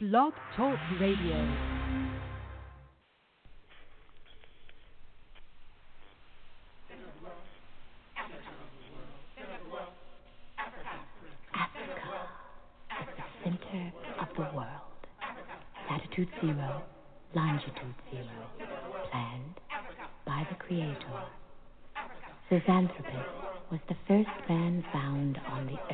Blog Talk Radio. Africa at the center of the world. Latitude zero, longitude zero, planned by the Creator. Zinjanthropus was the first man found on the earth.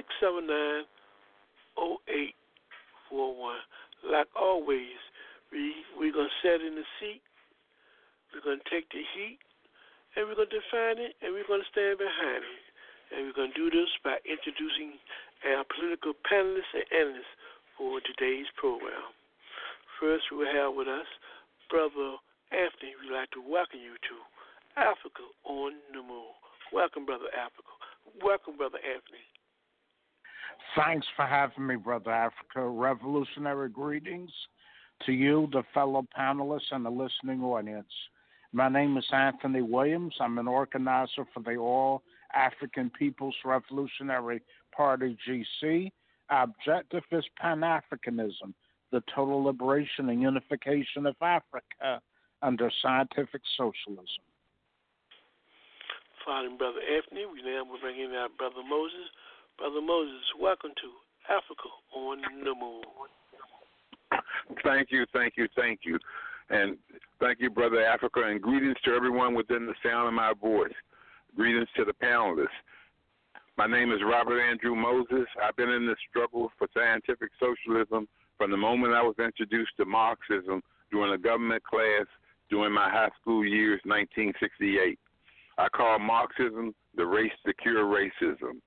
679 0841. Like always, we, we're going to sit in the seat, we're going to take the heat, and we're going to define it, and we're going to stand behind it. And we're going to do this by introducing our political panelists and analysts for today's program. First, we'll have with us Brother Anthony. We'd like to welcome you to Africa on the Move. Welcome, Brother Africa. Welcome, Brother Anthony. Thanks for having me, Brother Africa. Revolutionary greetings to you, the fellow panelists, and the listening audience. My name is Anthony Williams. I'm an organizer for the All African People's Revolutionary Party, GC. Objective is Pan Africanism, the total liberation and unification of Africa under scientific socialism. Following Brother Anthony, we now will bring in our Brother Moses. Brother Moses, welcome to Africa on the Move. Thank you, thank you, thank you. And thank you, Brother Africa, and greetings to everyone within the sound of my voice. Greetings to the panelists. My name is Robert Andrew Moses. I've been in this struggle for scientific socialism from the moment I was introduced to Marxism during a government class during my high school years, 1968. I call Marxism the race to cure racism.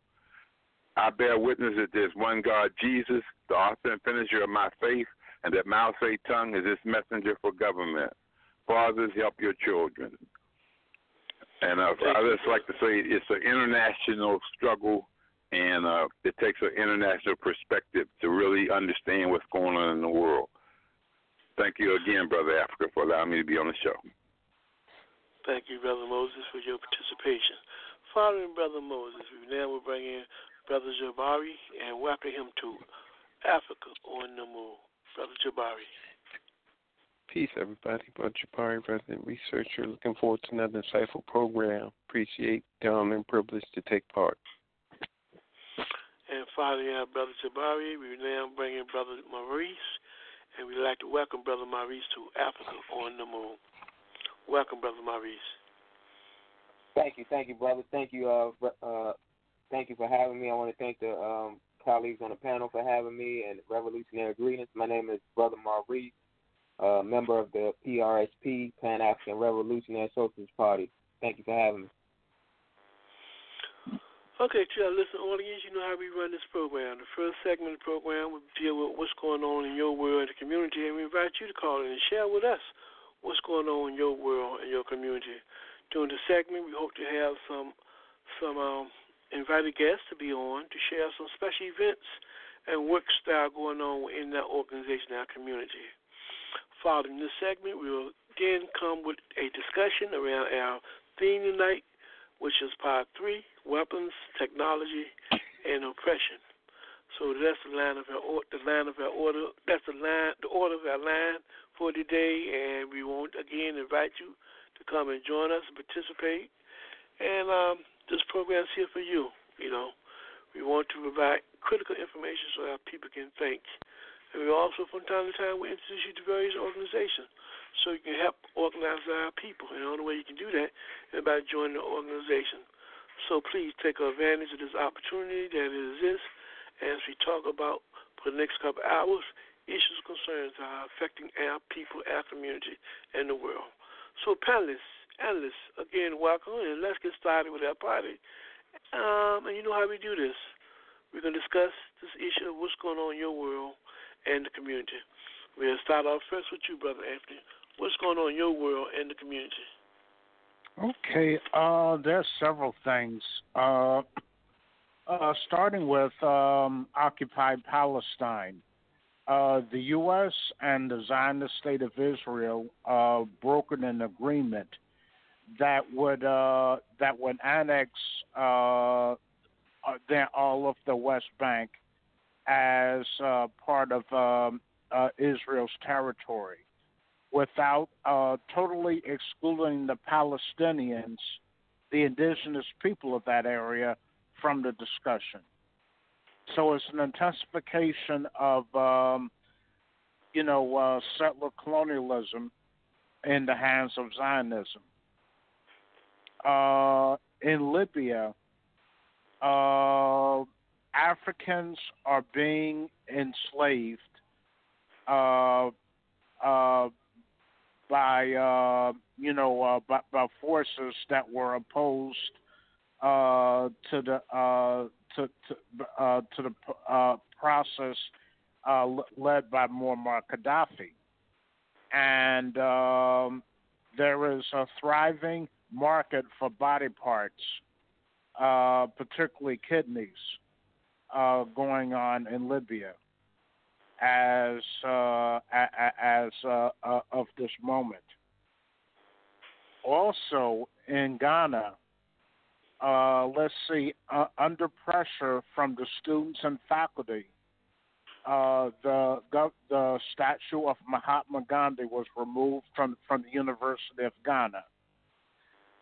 I bear witness that there's one God, Jesus, the author and finisher of my faith, and that Mao Tse-tung is his messenger for government. Fathers, help your children. And uh, I just like to say it's an international struggle, and uh, it takes an international perspective to really understand what's going on in the world. Thank you again, Brother Africa, for allowing me to be on the show. Thank you, Brother Moses, for your participation. Following Brother Moses, we now will bring in Brother Jabari and welcome him to Africa on the Move. Brother Jabari. Peace, everybody. Brother Jabari, resident researcher. Looking forward to another insightful program. Appreciate the honor and privilege to take part. And following our Brother Jabari, we now bring in Brother Maurice, and we'd like to welcome Brother Maurice to Africa on the Move. Welcome, Brother Maurice. Thank you, thank you, brother. Thank you, uh, uh, thank you for having me. I want to thank the um, colleagues on the panel for having me and revolutionary greetings. My name is Brother Maurice, uh, member of the PRSP, Pan African Revolutionary Socialist Party. Thank you for having me. Okay, to our listening audience, you know how we run this program. The first segment of the program will deal with what's going on in your world and the community, and we invite you to call in and share with us what's going on in your world and your community. During the segment, we hope to have some some um, invited guests to be on to share some special events and work style going on in that organization, our community. Following this segment, we will again come with a discussion around our theme tonight, which is part three: weapons, technology, and oppression. So that's the line of our the line of our order. That's the line, the order of our line for today, and we want again invite you to come and join us and participate. And um, this program's here for you. You know, we want to provide critical information so our people can think. And we also, from time to time, we introduce you to various organizations so you can help organize our people. And the only way you can do that is by joining the organization. So please take advantage of this opportunity that exists as we talk about for the next couple hours issues and concerns that are affecting our people, our community, and the world. So panelists, analysts, again, welcome, and let's get started with our party. Um, and you know how we do this. We're going to discuss this issue of what's going on in your world and the community. We'll start off first with you, Brother Anthony. What's going on in your world and the community? Okay, uh, there's several things. Uh, uh, starting with um, occupied Palestine. Uh, the U.S. and the Zionist state of Israel uh, brokered an agreement that would uh, that would annex uh, uh, the, all of the West Bank as uh, part of um, uh, Israel's territory, without uh, totally excluding the Palestinians, the indigenous people of that area, from the discussion. So it's an intensification of, um, you know, uh, settler colonialism in the hands of Zionism. Uh, in Libya, uh, Africans are being enslaved uh, uh, by, uh, you know, uh, by, by forces that were opposed to the to to, to the process led by Muammar Gaddafi, and um, there is a thriving market for body parts, uh, particularly kidneys, uh, going on in Libya as uh, as uh, uh, of this moment. Also in Ghana, uh, let's see, under pressure from the students and faculty, uh, the the statue of Mahatma Gandhi was removed from from the University of Ghana.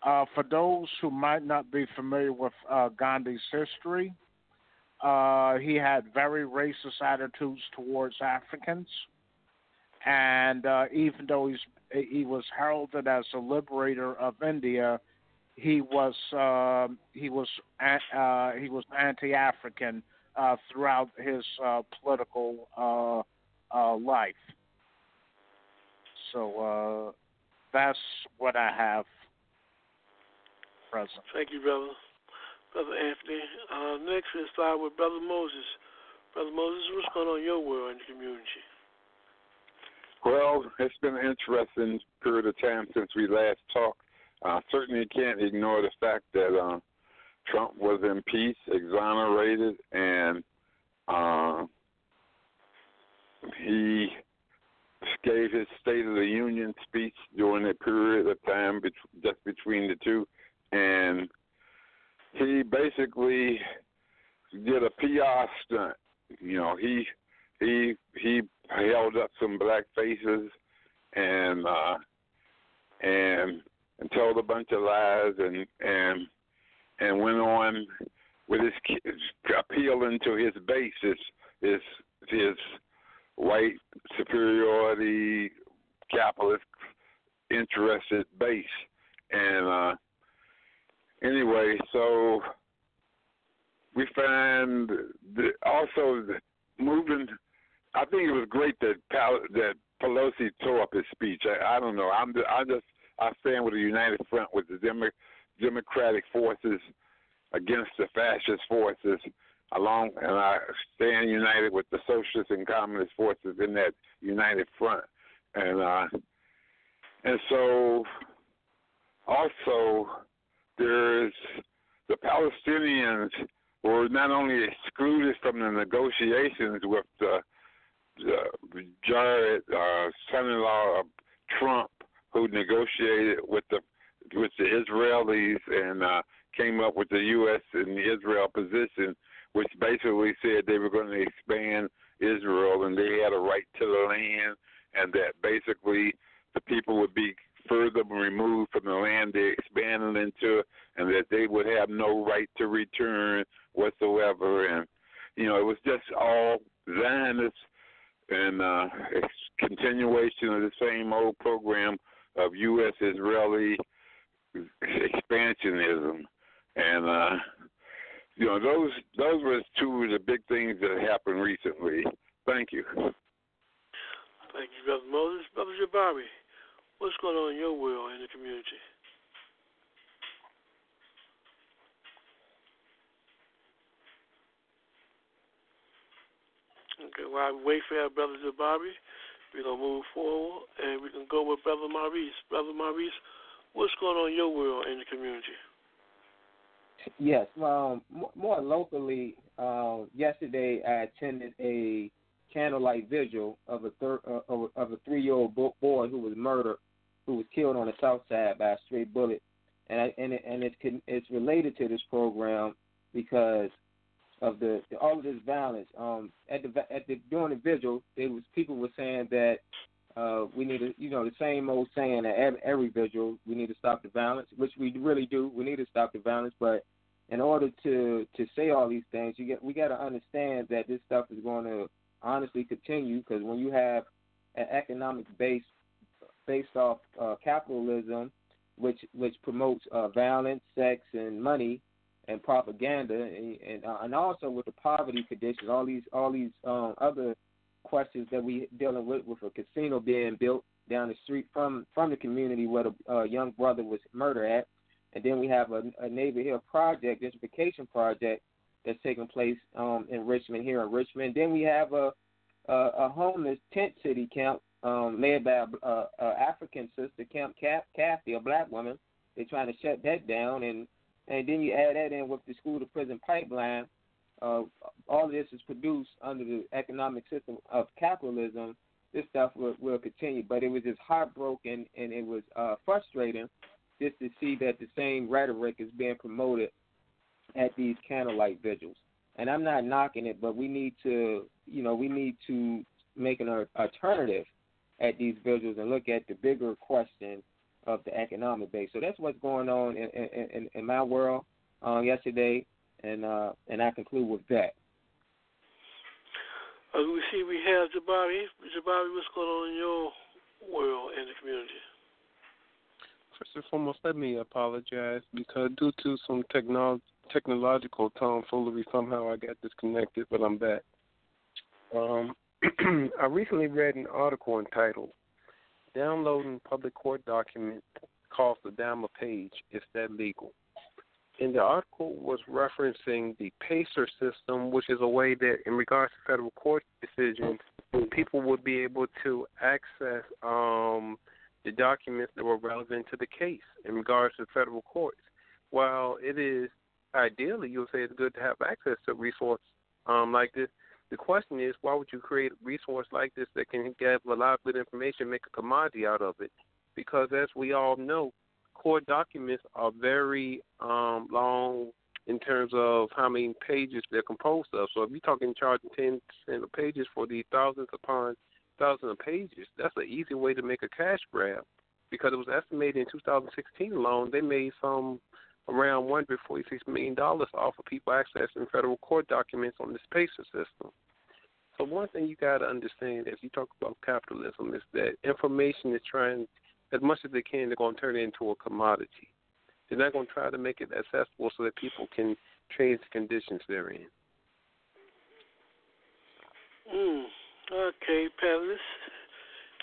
Uh, for those who might not be familiar with uh, Gandhi's history, uh, he had very racist attitudes towards Africans, and uh, even though he's he was heralded as a liberator of India, he was uh, he was uh, he was anti-African uh, throughout his political life. So that's what I have present. Thank you, brother. Brother Anthony. Uh, next, we'll start with Brother Moses. Brother Moses, what's going on in your world and the community? Well, it's been an interesting period of time since we last talked. Uh, certainly can't ignore the fact that uh, Trump was impeached, exonerated, and uh, he gave his State of the Union speech during a period of time bet- just between the two, and he basically did a PR stunt. You know, he he he held up some black faces and uh and and told a bunch of lies and and and went on with his appealing to his base his his his white superiority capitalist interested base and uh anyway so we find the, also the moving I think it was great that Pal- that Pelosi tore up his speech. I, I don't know. I'm just, I just I stand with the United Front with the Demo- Democratic forces against the fascist forces, along, and I stand united with the socialist and communist forces in that United Front, and uh, and so also there's the Palestinians were not only excluded from the negotiations with the uh, Jared, uh, son-in-law of Trump, who negotiated with the with the Israelis and uh, came up with the U.S. and the Israel position, which basically said they were going to expand Israel and they had a right to the land, and that basically the people would be further removed from the land they expanded into, and that they would have no right to return whatsoever. And you know, it was just all Zionist and uh, continuation of the same old program of U.S. Israeli expansionism, and uh, you know those those were two of the big things that happened recently. Thank you. Thank you, Brother Moses. Brother Jabari, what's going on in your world in the community? Okay, while we wait for our Brother Jabari, we're going to move forward and we can go with Brother Maurice. Brother Maurice, what's going on in your world in the community? Yes, um, more locally. Uh, yesterday, I attended a candlelight vigil of a thir- uh, of a- three-year-old boy who was murdered, who was killed on the south side by a stray bullet, and I, and it, and it's con- it's related to this program because of the all of this violence. Um, at the at the during the vigil, there was people were saying that uh, we need to, you know, the same old saying at every vigil, we need to stop the violence, which we really do. We need to stop the violence, but in order to to say all these things, you get we got to understand that this stuff is going to honestly continue because when you have an economic base based off uh, capitalism, which which promotes uh, violence, sex, and money and propaganda, and and, uh, and also with the poverty conditions, all these all these um, other questions that we dealing with with a casino being built down the street from from the community where the uh, young brother was murdered at, and then we have a, a Navy Hill project, gentrification project that's taking place um, in Richmond here in Richmond. Then we have a a, a homeless tent city camp um, led by a, a, a African sister, Kathy, a black woman. They're trying to shut that down, and and then you add that in with the school to prison pipeline. Uh, all of this is produced under the economic system of capitalism. This stuff will, will continue, but it was just heartbroken and it was uh, frustrating just to see that the same rhetoric is being promoted at these candlelight vigils. And I'm not knocking it, but we need to, you know, we need to make an alternative at these vigils and look at the bigger question of the economic base. So that's what's going on in, in, in, in my world um, yesterday, and uh, and I conclude with that. Uh, we see we have Jabari. Jabari, what's going on in your world and the community? First and foremost, let me apologize because due to some technol- technological tomfoolery, somehow I got disconnected, but I'm back. Um, I recently read an article entitled Downloading Public Court Document Costs a Dime a Page. Is that legal? And the article was referencing the PACER system, which is a way that, in regards to federal court decisions, people would be able to access um, the documents that were relevant to the case in regards to federal courts. While it is ideally, you'll say it's good to have access to a resource um, like this. The question is, why would you create a resource like this that can get a lot of good information, make a commodity out of it? Because as we all know, court documents are very um, long in terms of how many pages they're composed of. So if you're talking charging ten cents a pages for these thousands upon thousands of pages, that's an easy way to make a cash grab. Because it was estimated in 2016 alone, they made some around 146 million dollars off of people accessing federal court documents on this PACER system. So one thing you got to understand as you talk about capitalism is that information is trying as much as they can, they're going to turn it into a commodity. They're not going to try to make it accessible so that people can change the conditions they're in. Mm. Okay, panelists.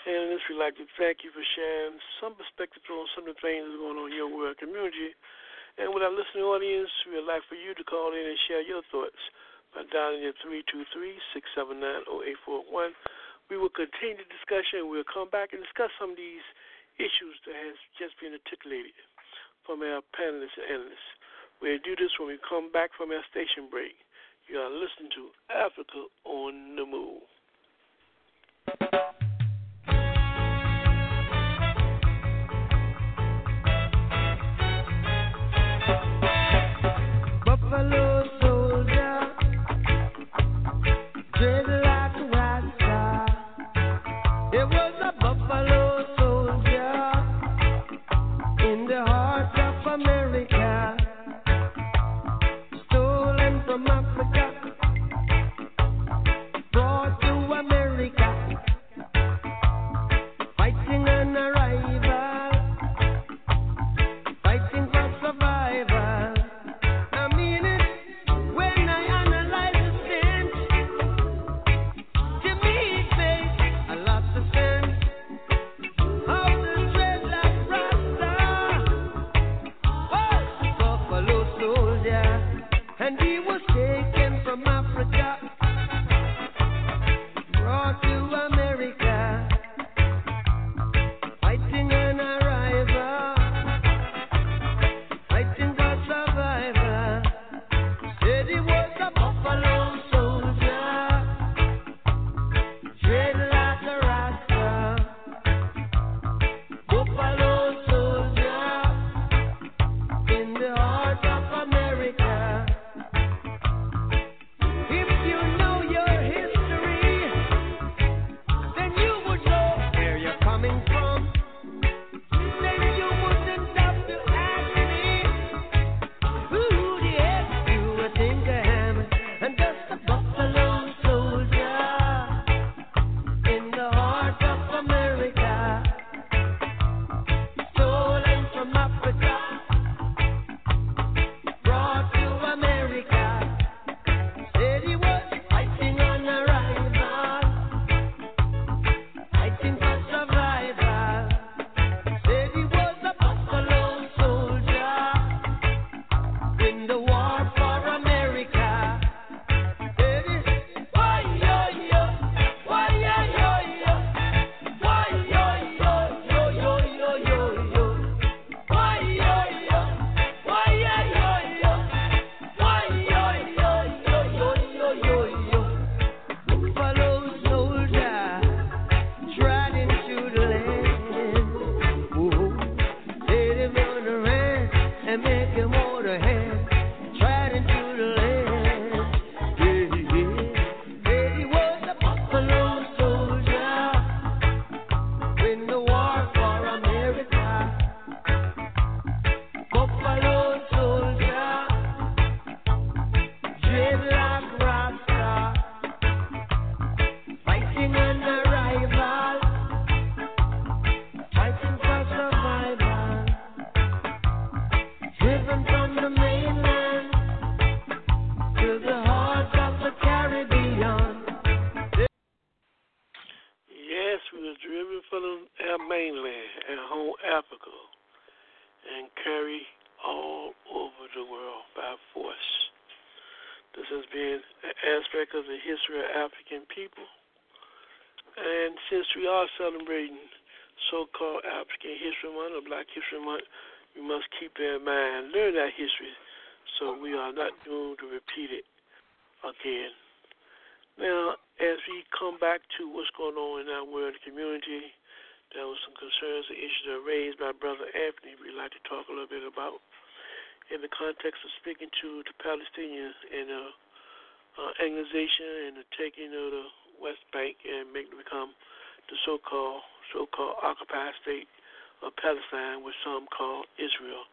Panelists, we'd like to thank you for sharing some perspective on some of the things that are going on in your work community. And with our listening audience, we would like for you to call in and share your thoughts by dialing in 323-679-0841. We will continue the discussion. We'll come back and discuss some of these issues that has just been articulated from our panelists and analysts. We'll do this when we come back from our station break. You are listening to Africa on the Move. Buffalo we are celebrating so-called African History Month or Black History Month, we must keep that in mind, learn that history, so we are not doomed to repeat it again. Now, as we come back to what's going on in our world community, there was some concerns and issues that were raised by Brother Anthony we'd like to talk a little bit about in the context of speaking to the Palestinians and the uh, organization and the taking of the West Bank and making it become the so-called so-called occupied state of Palestine, which some call Israel.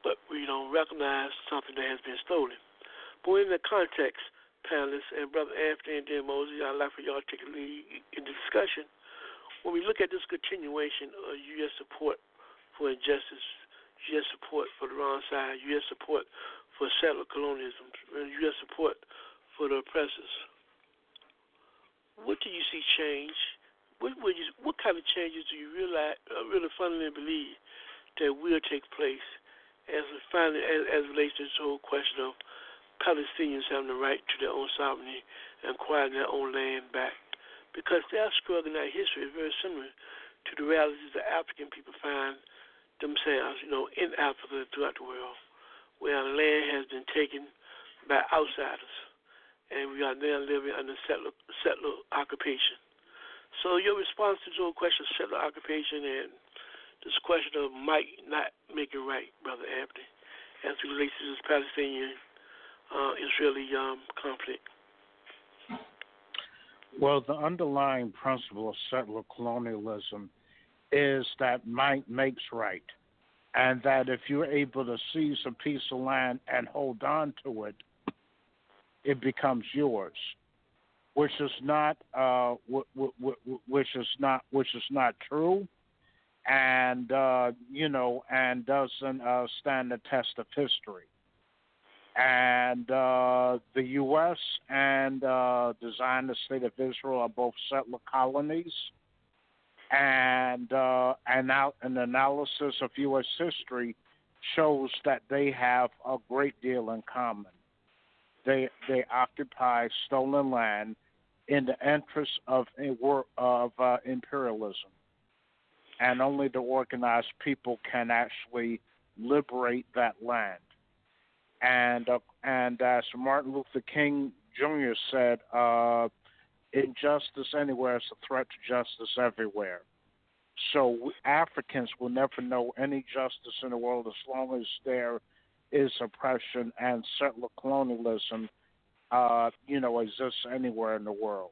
But we don't recognize something that has been stolen. But in the context, panelists and Brother Anthony and Dan Mosey, I'd like for y'all to take a lead in the discussion. When we look at this continuation of U.S. support for injustice, U.S. support for the wrong side, U.S. support for settler colonialism, and U.S. support for the oppressors, what do you see change? What would you, what kind of changes do you realize, uh, really fundamentally believe that will take place as finally as, as relates to this whole question of Palestinians having the right to their own sovereignty and acquiring their own land back? Because their struggle in that history is very similar to the realities that African people find themselves, you know, in Africa throughout the world, where land has been taken by outsiders, and we are now living under settler, settler occupation. So your response to the question settler occupation and this question of might not make it right, Brother Anthony, as it relates to this Palestinian uh, Israeli um, conflict. Well, the underlying principle of settler colonialism is that might makes right, and that if you're able to seize a piece of land and hold on to it, it becomes yours, which is not uh, which is not which is not true, and uh, you know, and doesn't uh, stand the test of history. And uh, the U.S. and uh, the state of Israel are both settler colonies and uh, and out an analysis of U.S. history shows that they have a great deal in common. They they occupy stolen land in the interest of of uh, imperialism, and only the organized people can actually liberate that land. And uh, and as Martin Luther King Jr. said, uh, injustice anywhere is a threat to justice everywhere. So Africans will never know any justice in the world as long as there is oppression and settler colonialism, uh, you know, exists anywhere in the world.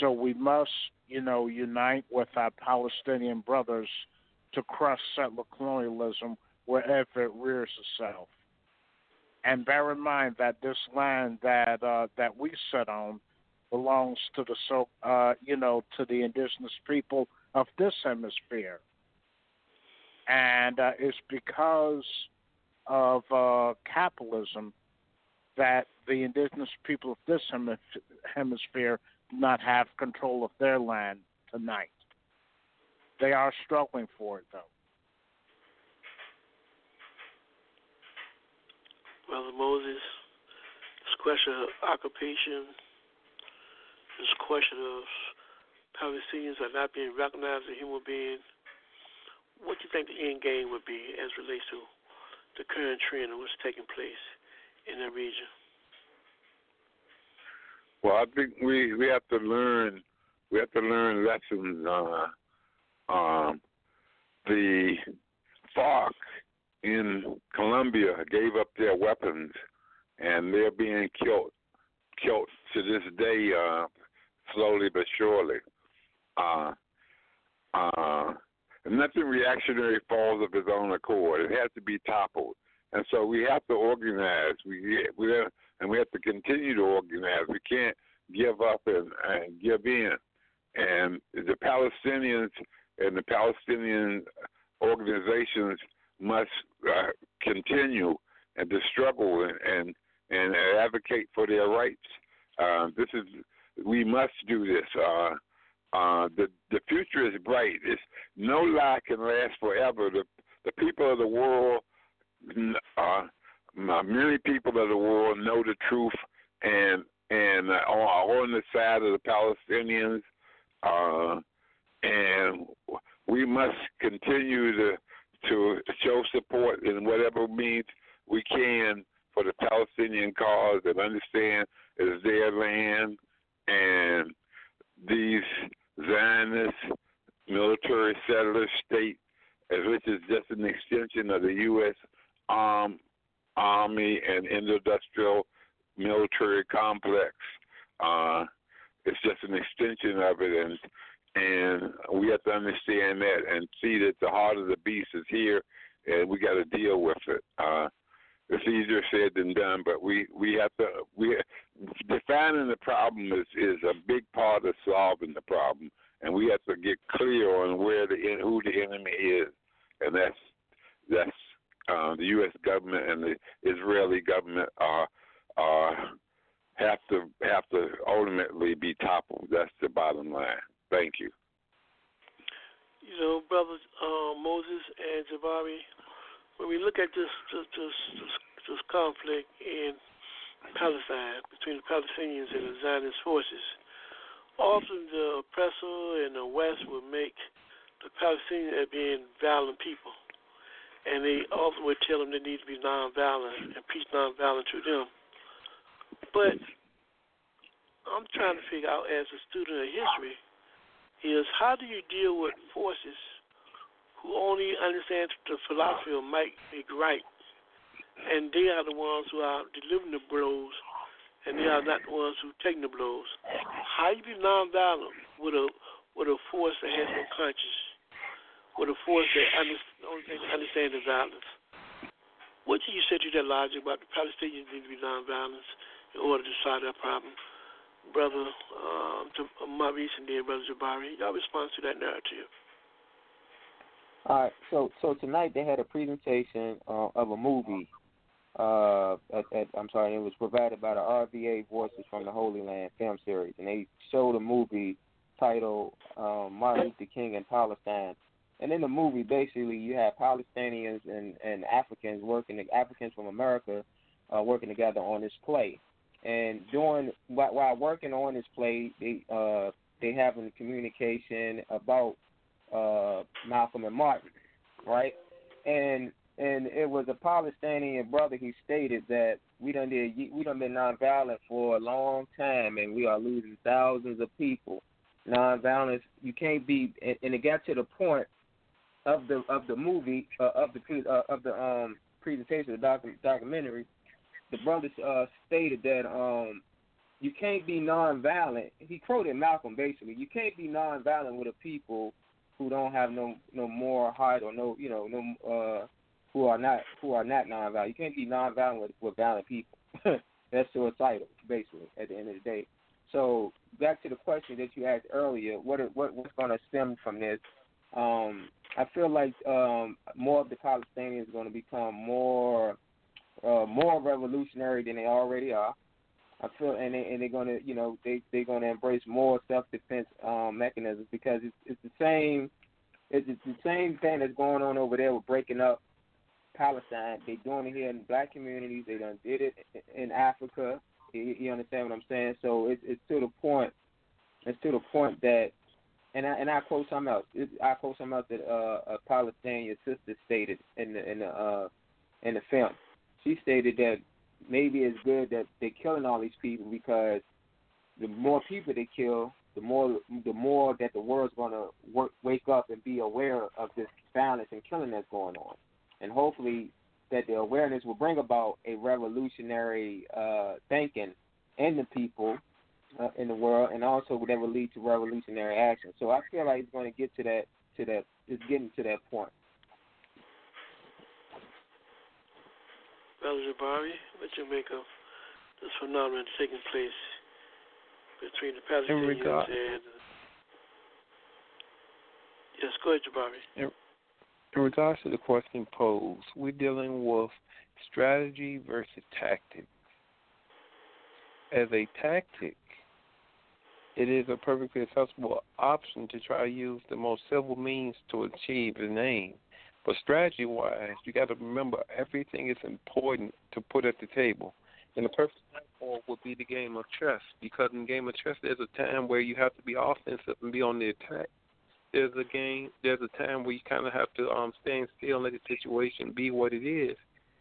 So we must, you know, unite with our Palestinian brothers to crush settler colonialism wherever it rears itself. And bear in mind that this land that uh, that we sit on belongs to the so uh, you know to the indigenous people of this hemisphere, and uh, it's because of uh, capitalism that the indigenous people of this hemisphere do not have control of their land tonight. They are struggling for it, though. Brother Moses, this question of occupation, this question of Palestinians are not being recognized as human beings, what do you think the end game would be as relates to the current trend of what's taking place in the region? Well, I think we we have to learn we have to learn lessons. Uh, um, the FARC in Colombia gave up their weapons, and they're being killed killed to this day, uh, slowly but surely. Uh, uh, nothing reactionary falls of its own accord. It has to be toppled, and so we have to organize. We we and we have to continue to organize. We can't give up and, and give in. And the Palestinians and the Palestinian organizations must uh, continue and to struggle and, and and advocate for their rights. Uh, this is we must do this. Uh, uh, the the future is bright. It's, no lie can last forever. The the people of the world, uh, many people of the world know the truth and and uh, on, on the side of the Palestinians, uh, and we must continue to to show support in whatever means we can for the Palestinian cause and understand it's their land and these Zionist military settler state, as which is just an extension of the U.S. Arm, Army and industrial military complex. Uh, it's just an extension of it, and and we have to understand that and see that the heart of the beast is here, and we got to deal with it. Uh, it's easier said than done, but we we have to we defining the problem is is a big part of solving the problem, and we have to get clear on where the who the enemy is, and that's that's uh, the U.S. government and the Israeli government are are have to have to ultimately be toppled. That's the bottom line. Thank you. You know, brothers uh, Moses and Jabari, when we look at this this, this this conflict in Palestine between the Palestinians and the Zionist forces, often the oppressor in the West will make the Palestinians as being violent people, and they often would tell them they need to be nonviolent and preach nonviolent to them. But I'm trying to figure out, as a student of history, is how do you deal with forces who only understand the philosophy of might make right, and they are the ones who are delivering the blows, and they are not the ones who taking the blows. How do you be nonviolent with a with a force that has no conscience, with a force that only violence? What do you say to that logic about the Palestinians need to be nonviolent in order to solve that problem? Brother um, to Maurice and then Brother Jabari, y'all respond to that narrative. All right, so so tonight they had a presentation uh, of a movie. Uh, at, at, I'm sorry, it was provided by the RVA Voices from the Holy Land film series, and they showed a movie titled um, Martin Luther King in Palestine. And in the movie, basically, you have Palestinians and, and Africans working, Africans from America, uh, working together on this play. And during while, working on this play, they uh, they having communication about uh, Malcolm and Martin, right? And and it was a Palestinian brother who stated that we done did we done been nonviolent for a long time, and we are losing thousands of people. Nonviolence, you can't be, and, and it got to the point of the of the movie uh, of the uh, of the um presentation the docu- documentary. The brother uh, stated that um you can't be nonviolent. He quoted Malcolm basically. You can't be nonviolent with a people who don't have no no moral heart or no you know no uh who are not who are not nonviolent. You can't be nonviolent with, with violent people. That's suicidal, basically, at the end of the day. So back to the question that you asked earlier, what what what's going to stem from this? Um, I feel like um, more of the Palestinians are going to become more uh, more revolutionary than they already are. I feel, and they and they're going to, you know, they they're going to embrace more self defense um, mechanisms because it's it's the same, it's, it's the same thing that's going on over there with breaking up Palestine. They're doing it here in black communities. They done did it in Africa. You, you understand what I'm saying? So it's it's to the point. It's to the point that, and I and I quote something else. I quote something else that uh, a Palestinian sister stated in the in the uh, in the film. She stated that maybe it's good that they're killing all these people because the more people they kill, the more the more that the world's to work, wake up and be aware of this violence and killing that's going on, and hopefully that the awareness will bring about a revolutionary uh, thinking in the people uh, in the world, and also would will lead to revolutionary action. So I feel like it's going to get to that to that it's getting to that point. Brother Jabari, what you make of this phenomenon taking place between the Palestinians regard- and yes, go ahead, Jabari. In, in regards to the question posed, we're dealing with strategy versus tactics. As a tactic, it is a perfectly acceptable option to try to use the most civil means to achieve an aim. But strategy wise, you got to remember everything is important to put at the table. And the perfect example would be the game of chess, because in game of chess, there's a time where you have to be offensive and be on the attack. There's a game, there's a time where you kind of have to um stand still and let the situation be what it is,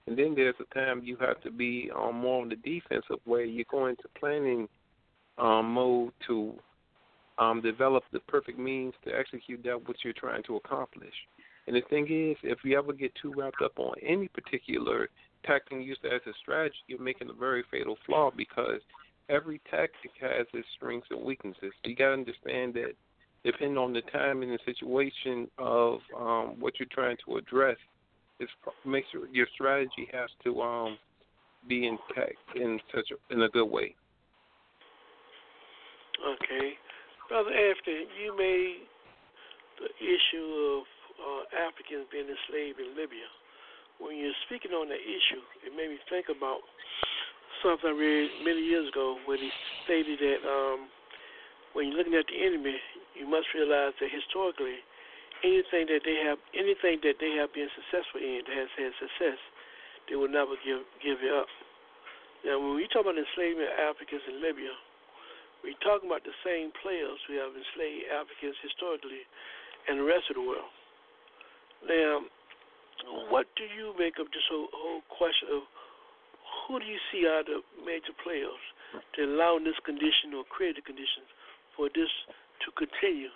and then there's a time you have to be um more on the defensive where you go into planning um mode to um develop the perfect means to execute that what you're trying to accomplish. And the thing is, if you ever get too wrapped up on any particular tactic used as a strategy, you're making a very fatal flaw because every tactic has its strengths and weaknesses. You got to understand that depending on the time and the situation of um, what you're trying to address, it makes your, your strategy has to um, be intact in such a, in a good way. Okay. Brother Afton, you made the issue of uh, Africans being enslaved in Libya. When you're speaking on that issue, it made me think about something I read many years ago when he stated that um, when you're looking at the enemy, you must realize that historically, anything that they have, anything that they have been successful in, that has had success, they will never give give it up. Now, when we talk about enslavement of Africans in Libya, we're talking about the same players who have enslaved Africans historically and the rest of the world. Now, what do you make of this whole, whole question of who do you see are the major players to allow this condition or create the conditions for this to continue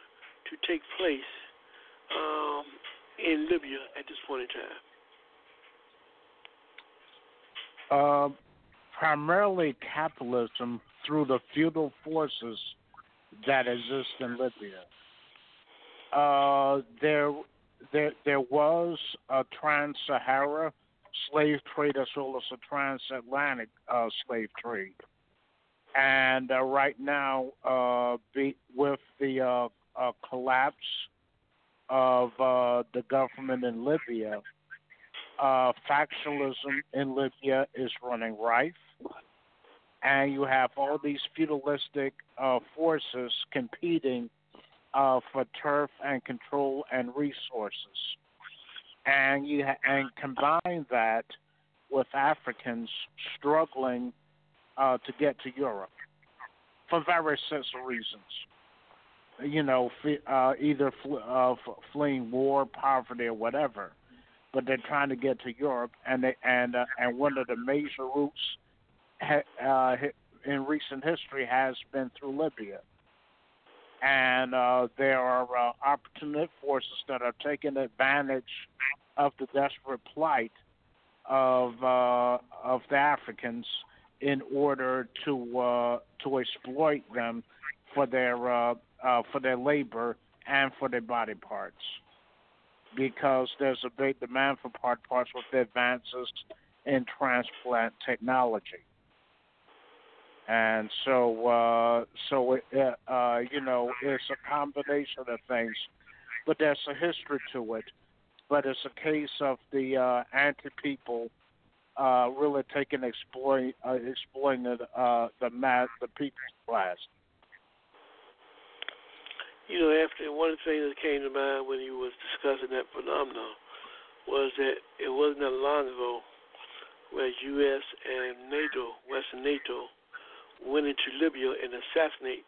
to take place um, in Libya at this point in time? Uh, primarily capitalism through the feudal forces that exist in Libya. Uh, there, there, there was a trans-Sahara slave trade as well as a transatlantic uh, slave trade, and uh, right now, uh, be, with the uh, uh, collapse of the government in Libya, factionalism in Libya is running rife, and you have all these feudalistic uh, forces competing uh, for turf and control and resources, and you ha- and combine that with Africans struggling uh, to get to Europe for various sets of reasons. You know, uh, either fl- uh, f- fleeing war, poverty, or whatever but they're trying to get to Europe, and they and uh, and one of the major routes uh, in recent history has been through Libya, and uh, there are uh, opportunistic forces that are taking advantage of the desperate plight of uh, of the Africans in order to uh, to exploit them for their uh, uh, for their labor and for their body parts because there's a big demand for part parts with the advances in transplant technology. And so, uh, so it, uh, you know, it's a combination of things, but there's a history to it. But it's a case of the uh, anti-people uh, really taking exploit, uh, exploiting uh, the mass, the people's class. You know, after one the things that came to mind when you was discussing that phenomenon was that it wasn't that long ago where U.S. and NATO, Western NATO, went into Libya and assassinated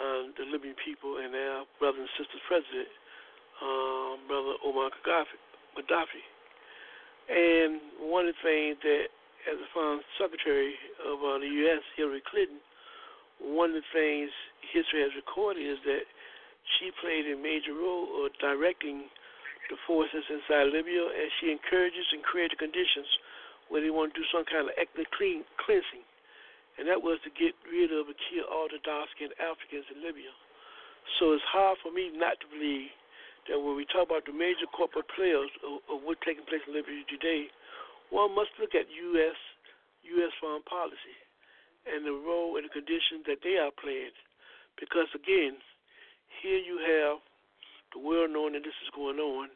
um, the Libyan people and their brothers and sisters president, um, brother Muammar Gaddafi. Gaddafi. And one of the things that, as a foreign secretary of uh, the U.S., Hillary Clinton, one of the things history has recorded is that she played a major role of directing the forces inside Libya, and she encourages and creates conditions where they want to do some kind of ethnic clean, cleansing, and that was to get rid of and kill all the dark-skinned Africans in Libya. So it's hard for me not to believe that when we talk about the major corporate players of, of what's taking place in Libya today, one must look at U.S. U.S. foreign policy and the role and the conditions that they are playing, because again, here you have the world knowing that this is going on,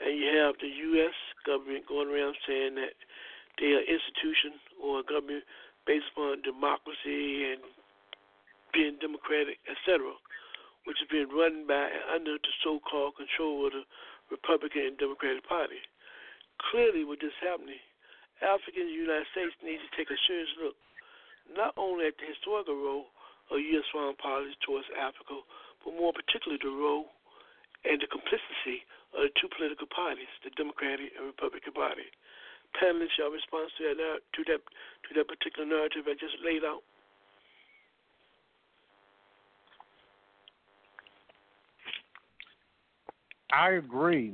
and you have the U.S. government going around saying that they are institution or government based upon democracy and being democratic, etc., which is being run by and under the so-called control of the Republican and Democratic Party. Clearly, with this happening, Africans in the United States need to take a serious look not only at the historical role of U.S. foreign policy towards Africa, but more particularly the role and the complicity of the two political parties, the Democratic and Republican Party. Panelists, your response to that, to that to that particular narrative I just laid out. I agree.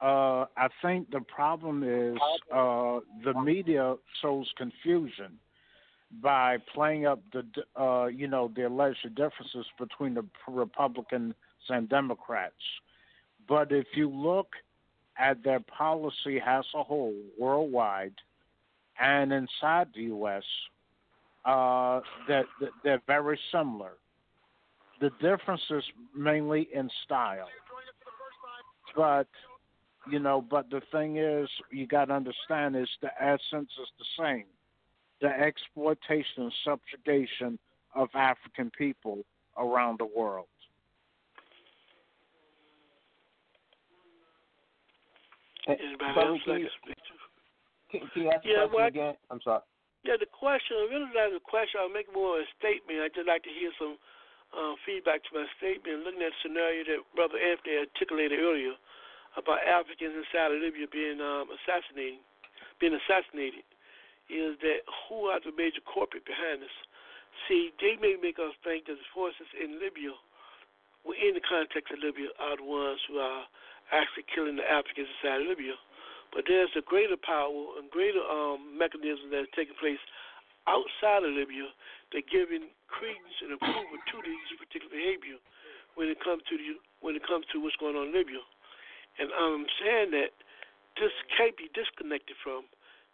Uh, I think the problem is uh, the media sows confusion by playing up the uh, you know the alleged differences between the Republicans and Democrats. But if you look at their policy as a whole, worldwide, and inside the U.S., uh, that, that they're very similar. The difference is mainly in style. But you know, but the thing is, you got to understand is the essence is the same: the exploitation and subjugation of African people around the world. Anybody else can like you- to speak to? Can, you ask the question well, I- again? I'm sorry. Yeah, the question, I really like the question. I'll make more of a statement. I'd just like to hear some uh, feedback to my statement. Looking at the scenario that Brother Anthony articulated earlier about Africans inside of Libya being um, assassinated, being assassinated, is that who are the major corporate behind this? See, they may make us think that the forces in Libya, within the context of Libya, are the ones who are actually killing the Africans inside of Libya. But there's a greater power and greater um, mechanism that is taking place outside of Libya that giving credence and approval to these particular behavior when it comes to the when it comes to what's going on in Libya. And I'm saying that this can't be disconnected from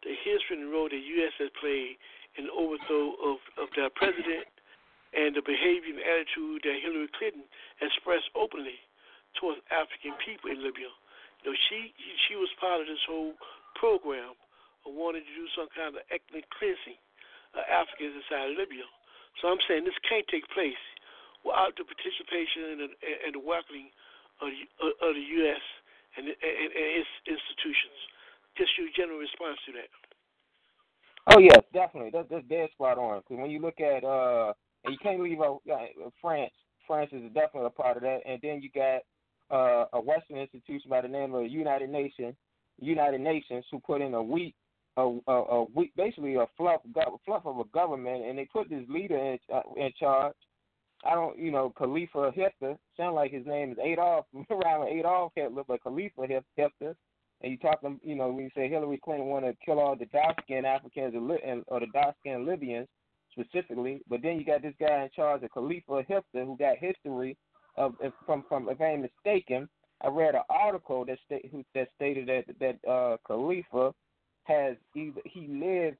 the history and the role that the U.S. has played in the overthrow of, of their president and the behavior and attitude that Hillary Clinton expressed openly towards African people in Libya. You know, she she was part of this whole program of wanting to do some kind of ethnic cleansing of Africans inside of Libya. So I'm saying this can't take place without the participation and the, and the welcoming of, of the U.S. and, and, and its institutions. Just your general response to that. Oh yes, definitely. That's that's dead spot on. Because when you look at uh, and you can't leave out uh, France. France is definitely a part of that. And then you got uh, a Western institution by the name of United Nations, United Nations, who put in a week, a, a, a week, basically a fluff fluff of a government, and they put this leader in uh, in charge. I don't, you know, Khalifa Hifter. Sound like his name is Adolf, around Adolf Hitler, but Khalifa Hifter. And you talking, you know, when you say Hillary Clinton want to kill all the dark-skinned Africans or, the dark-skinned Libyans specifically, but then you got this guy in charge of Khalifa Hifter, who got history of if- from from if I ain't mistaken. I read an article that state who that stated that that uh, Khalifa has either he lived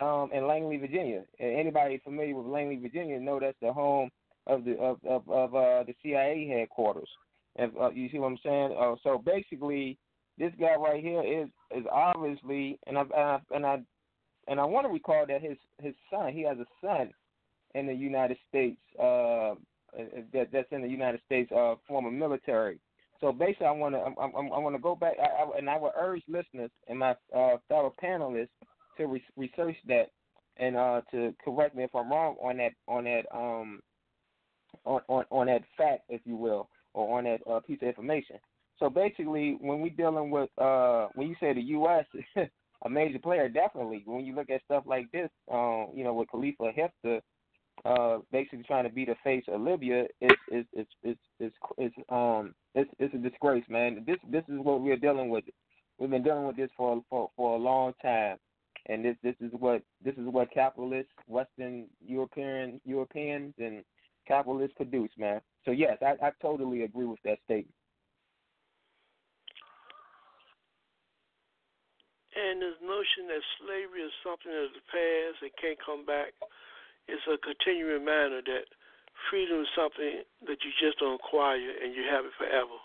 um, in Langley, Virginia. Anybody familiar with Langley, Virginia, know that's the home of the of of, of uh, the CIA headquarters. If, uh, you see what I'm saying? Uh, so basically, this guy right here is is obviously, and I and I and I, and I want to recall that his his son, he has a son in the United States. Uh, that that's in the United States, uh, former military. So basically, I want to I, I, I want to go back, I, I, and I would urge listeners and my uh, fellow panelists to re- research that and uh, to correct me if I'm wrong on that on that um on, on on that fact, if you will, or on that uh, piece of information. So basically, when we're dealing with uh, when you say the U.S. a major player, definitely. When you look at stuff like this, um, you know, with Khalifa Haftar, uh, basically trying to be the face of Libya, it's it's it's it's it's, it's um it's it's a disgrace, man. This this is what we're dealing with. We've been dealing with this for for for a long time, and this this is what this is what capitalists, Western European Europeans, and capitalists produce, man. So yes, I, I totally agree with that statement. And this notion that slavery is something of the past and can't come back is a continuing reminder that freedom is something that you just don't acquire and you have it forever.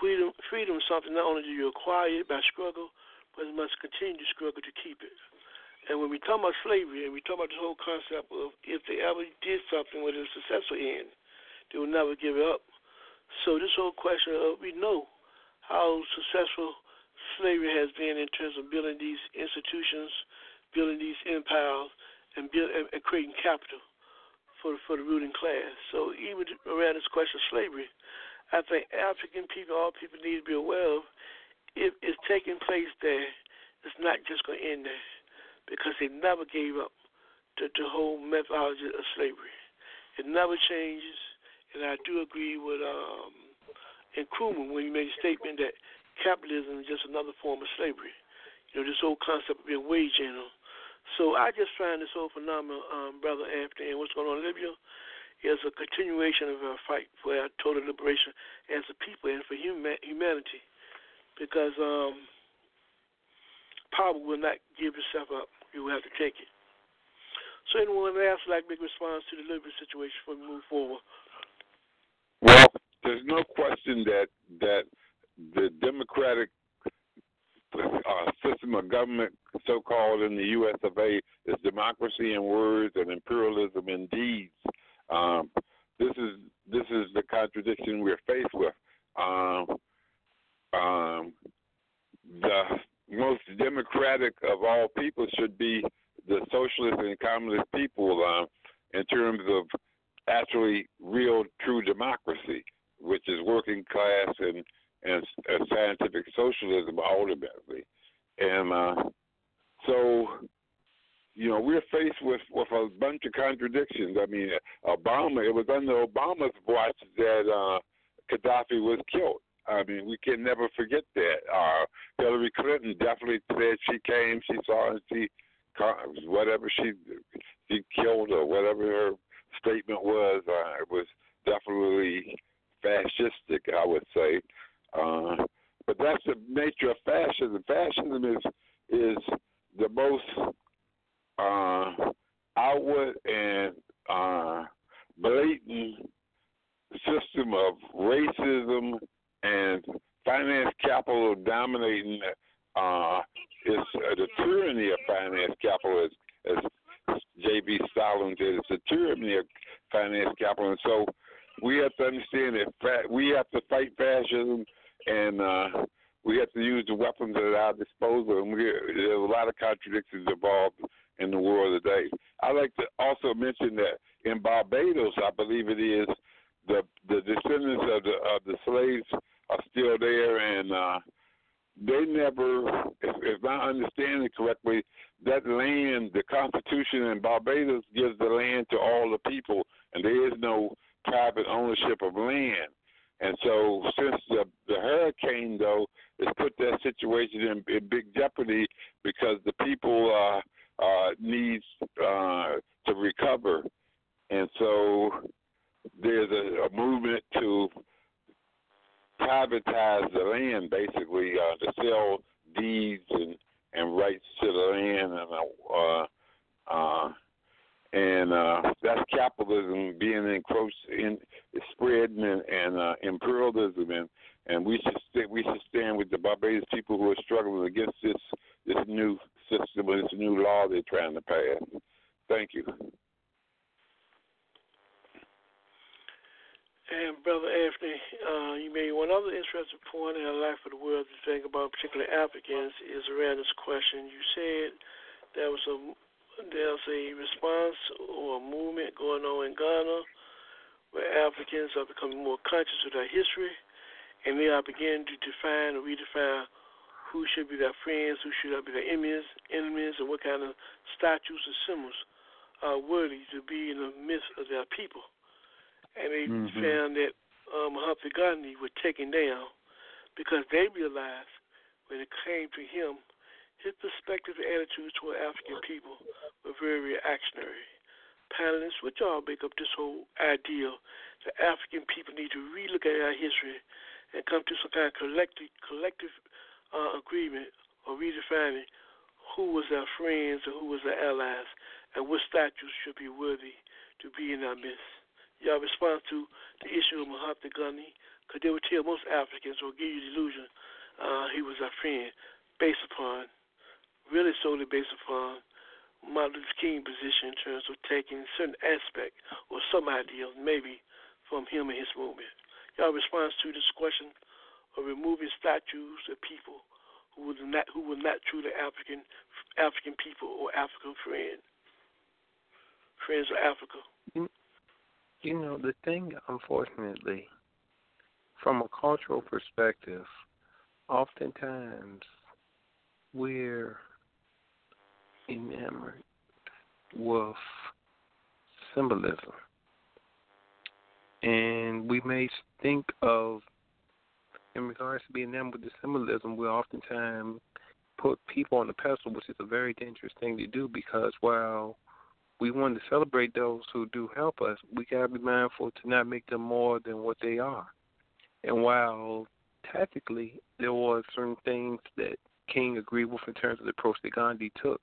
Freedom, freedom is something not only do you acquire it by struggle, but you must continue to struggle to keep it. And when we talk about slavery and we talk about this whole concept of if they ever did something with a successful end, they will never give it up. So this whole question of we know how successful slavery has been in terms of building these institutions, building these empires, and, build, and, and creating capital for for the ruling class. So even around this question of slavery, I think African people, all people need to be aware of, if it's taking place there, it's not just going to end there because they never gave up the, the whole methodology of slavery. It never changes, and I do agree with um, Nkrumah when he made a statement that capitalism is just another form of slavery. You know, this whole concept of being wage earner. So I just find this whole phenomenon, um, Brother Anthony, and what's going on in Libya is a continuation of our fight for our total liberation as a people and for human, humanity. Because um, power will not give itself up. You will have to take it. So anyone else like a response to the Libya situation before we move forward? Well, there's no question that that the democratic uh, system of government, so-called in the U.S. of A., is democracy in words and imperialism in deeds. Um, this is this is the contradiction we're faced with. Um, um, the most democratic of all people should be the socialist and communist people uh, in terms of actually real, true democracy, which is working class and and, and scientific socialism ultimately. And uh, so, you know, we're faced with with a bunch of contradictions. I mean, Obama. It was under Obama's watch that uh, Gaddafi was killed. I mean, we can never forget that. Uh, Hillary Clinton definitely said she came, she saw, and she whatever she she killed or whatever her statement was. Uh, it was definitely fascistic, I would say. Uh, but that's the nature of fascism. Fascism is is the most uh, outward and uh, blatant system of racism and finance capital dominating. Uh, is uh, the tyranny of finance capital, as, as J.V. Stalin did. It's the tyranny of finance capital, and so we have to understand that fa- we have to fight fascism and uh, we have to use the weapons at our disposal. And we, there's a lot of contradictions involved in the world today. I'd like to also mention that in Barbados, I believe it is, the the descendants of the of the slaves are still there, and uh, they never, if, if I understand it correctly, that land, the Constitution in Barbados gives the land to all the people, and there is no private ownership of land. And so, since the, the hurricane, though, has put that situation in, in big jeopardy because the people uh, uh, needs uh, to recover, and so there's a, a movement to privatize the land, basically uh, to sell deeds and and rights to the land, and uh, uh, and uh, that's capitalism being encroached in, spreading and, and uh, imperialism, and and we should st- we should stand with the Barbados people who are struggling against this this new system, this new law they're trying to pass. Thank you. And Brother Anthony, uh, you made one other interesting point, and I'd like for the world to think about, particularly Africans, is around this question. You said there was a there's a response or a movement going on in Ghana where Africans are becoming more conscious of their history, and they are beginning to define or redefine who should be their friends, who should be their enemies, enemies, and what kind of statues and symbols are worthy to be in the midst of their people and they Mhm. found that um, Humphrey Gandhi was taken down because they realized when it came to him, his perspective and attitudes toward African people were very reactionary. Panelists, would y'all make up this whole ideal that African people need to relook at our history and come to some kind of collective collective uh, agreement or redefining who was our friends and who was our allies and what statues should be worthy to be in our midst. Y'all response to the issue of Mahatma Gandhi, because they would tell most Africans or give you the illusion uh, he was our friend, based upon, really solely based upon Martin Luther King position in terms of taking certain aspect or some ideas maybe from him and his movement. Y'all response to this question of removing statues of people who was not who were not truly African African people or African friend friends of Africa. You know, the thing, unfortunately, from a cultural perspective, oftentimes we're enamored with symbolism. And we may think of, in regards to being enamored with the symbolism, we oftentimes put people on the pedestal, which is a very dangerous thing to do because while we want to celebrate those who do help us, we got to be mindful to not make them more than what they are. And while tactically there were certain things that King agreed with in terms of the approach that Gandhi took,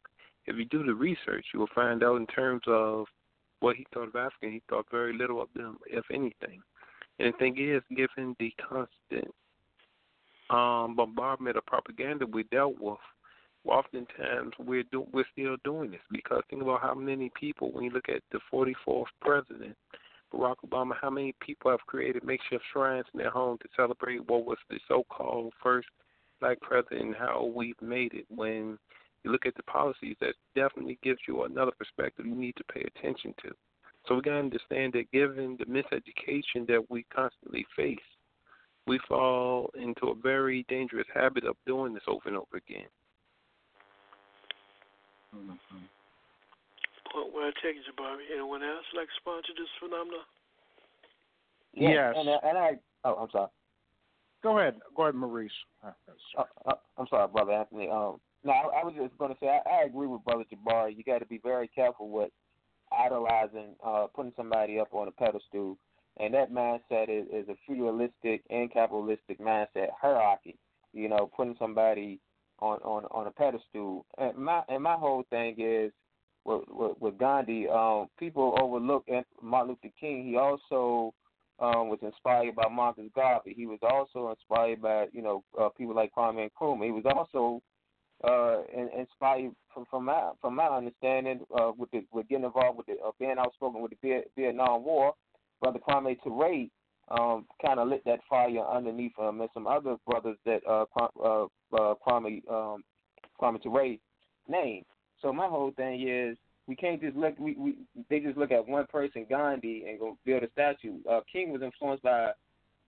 if you do the research, you will find out in terms of what he thought of African, he thought very little of them, if anything. And the thing is, given the constant um, bombardment of propaganda we dealt with, oftentimes we're do, we're still doing this because think about how many people when you look at the 44th president Barack Obama, how many people have created makeshift shrines in their home to celebrate what was the so-called first black president and how we've made it. When you look at the policies, that definitely gives you another perspective you need to pay attention to. So we got to understand that given the miseducation that we constantly face, we fall into a very dangerous habit of doing this over and over again. Mm-hmm. Well, well, I take you, Bobby. Anyone else like to sponsor this phenomenon? Yeah, Yes. And, uh, and I, oh, I'm sorry. Go ahead. Go ahead, Maurice. Uh, uh, I'm sorry, brother Anthony. Um, no, I, I was just going to say I, I agree with brother Jabari. You got to be very careful with idolizing, uh, putting somebody up on a pedestal, and that mindset is, is a feudalistic and capitalistic mindset hierarchy. You know, putting somebody on on on a pedestal. And my and my whole thing is with with, with Gandhi. Um, people overlook Martin Luther King. He also um, was inspired by Marcus Garvey. He was also inspired by you know uh, people like Kwame Nkrumah. He was also uh, in, inspired from from my from my understanding uh, with the, with getting involved with the uh, being outspoken with the Vietnam War. Brother Kwame Ture um, kind of lit that fire underneath him, and some other brothers that uh, uh, uh, Kwame um, Kwame Ture named. So my whole thing is we can't just look. We, we they just look at one person, Gandhi, and go build a statue. Uh, King was influenced by a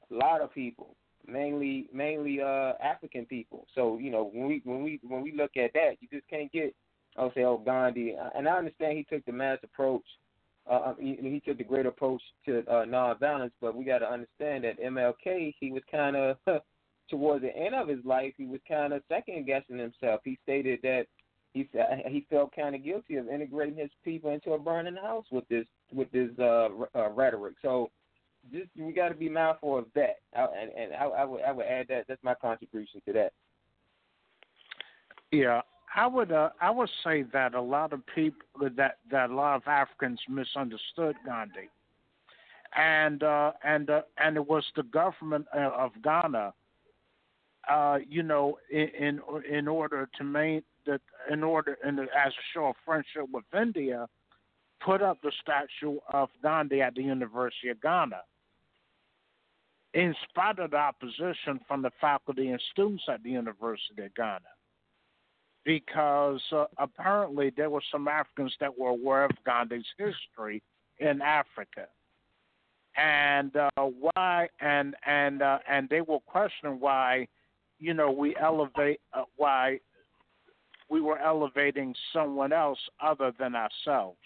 lot of people, mainly mainly uh, African people. So you know when we when we when we look at that, you just can't get I'll say oh Gandhi. And I understand he took the mass approach. Uh, he, he took the great approach to uh, nonviolence, but we got to understand that MLK he was kind of towards the end of his life he was kind of second guessing himself. He stated that he he felt kind of guilty of integrating his people into a burning house with this with this uh, uh, rhetoric. So just we got to be mindful of that, I, and, and I, I would I would add that that's my contribution to that. Yeah, I would uh, I would say that a lot of people that that a lot of Africans misunderstood Gandhi, and uh, and uh, and it was the government uh, of Ghana, uh, you know, in in, in order to main that in order and as a show of friendship with India, put up the statue of Gandhi at the University of Ghana. In spite of the opposition from the faculty and students at the University of Ghana because uh, apparently there were some Africans that were aware of Gandhi's history in Africa, and uh, why and and uh, and they were questioning why, you know, we elevate uh, why we were elevating someone else other than ourselves.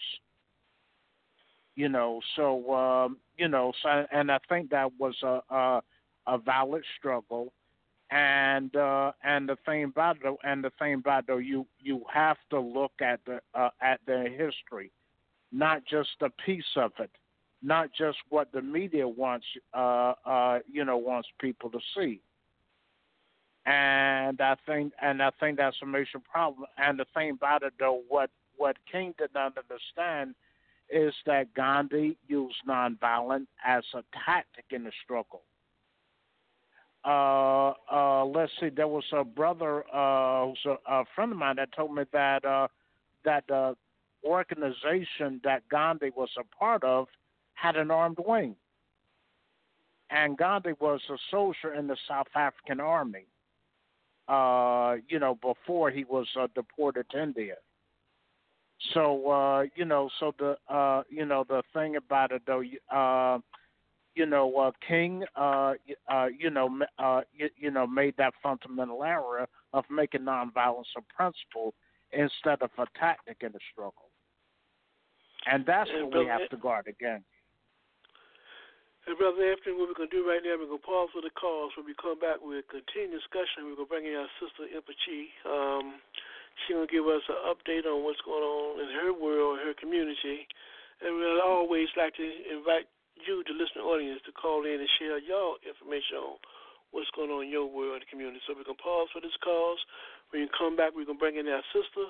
You know, so um, you know, so, and I think that was a a, a valid struggle and uh, and the thing about and the thing about you you have to look at the uh, at the history, not just a piece of it, not just what the media wants uh, uh, you know wants people to see. And I think and I think that's a major problem. And the thing about it though, what what King did not understand is that Gandhi used nonviolence as a tactic in the struggle uh, uh, let's see, there was a brother uh, who's a, a friend of mine that told me that uh, that the organization that Gandhi was a part of had an armed wing, and Gandhi was a soldier in the South African Army. uh, you know, before he was uh, deported to India. So uh, you know, so the uh, you know the thing about it though, uh, you know, uh, King, uh, uh, you know, uh, you, you know, made that fundamental error of making nonviolence a principle instead of a tactic in the struggle, and that's And what we have to guard against. And Brother Anthony, what we're going to do right now, we're going to pause for the calls. When we come back, we'll continue discussion. We're going to bring in our sister, Impachi. Um, to give us an update on what's going on in her world, her community. And we'd always like to invite you, the listening audience, to call in and share your information on what's going on in your world and community. So we're to pause for this calls. When you come back, we're going to bring in our sister,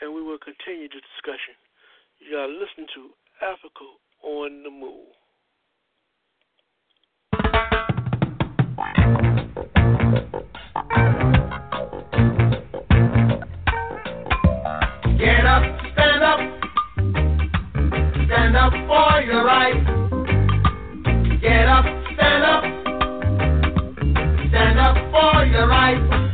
and we will continue the discussion. You are listening to Africa on the Move. Get stand up for your right. Get up, stand up, stand up for your right.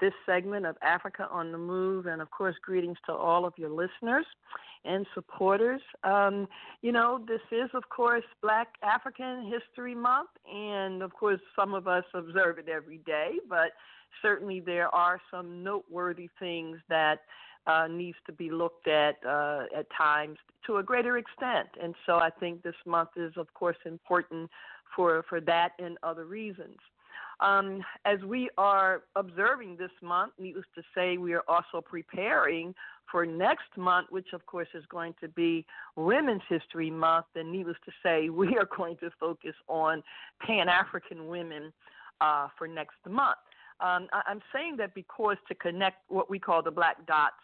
This segment of Africa on the Move. And of course, greetings to all of your listeners and supporters. Um, you know, this is, of course, Black African History Month. And of course, some of us observe it every day, but certainly there are some noteworthy things that uh, needs to be looked at uh, at times to a greater extent. And so I think this month is, of course, important for, for that and other reasons. Um, as we are observing this month, needless to say, we are also preparing for next month, which of course is going to be Women's History Month. And needless to say, we are going to focus on Pan African women uh, for next month. Um, I- I'm saying that because to connect what we call the black dots,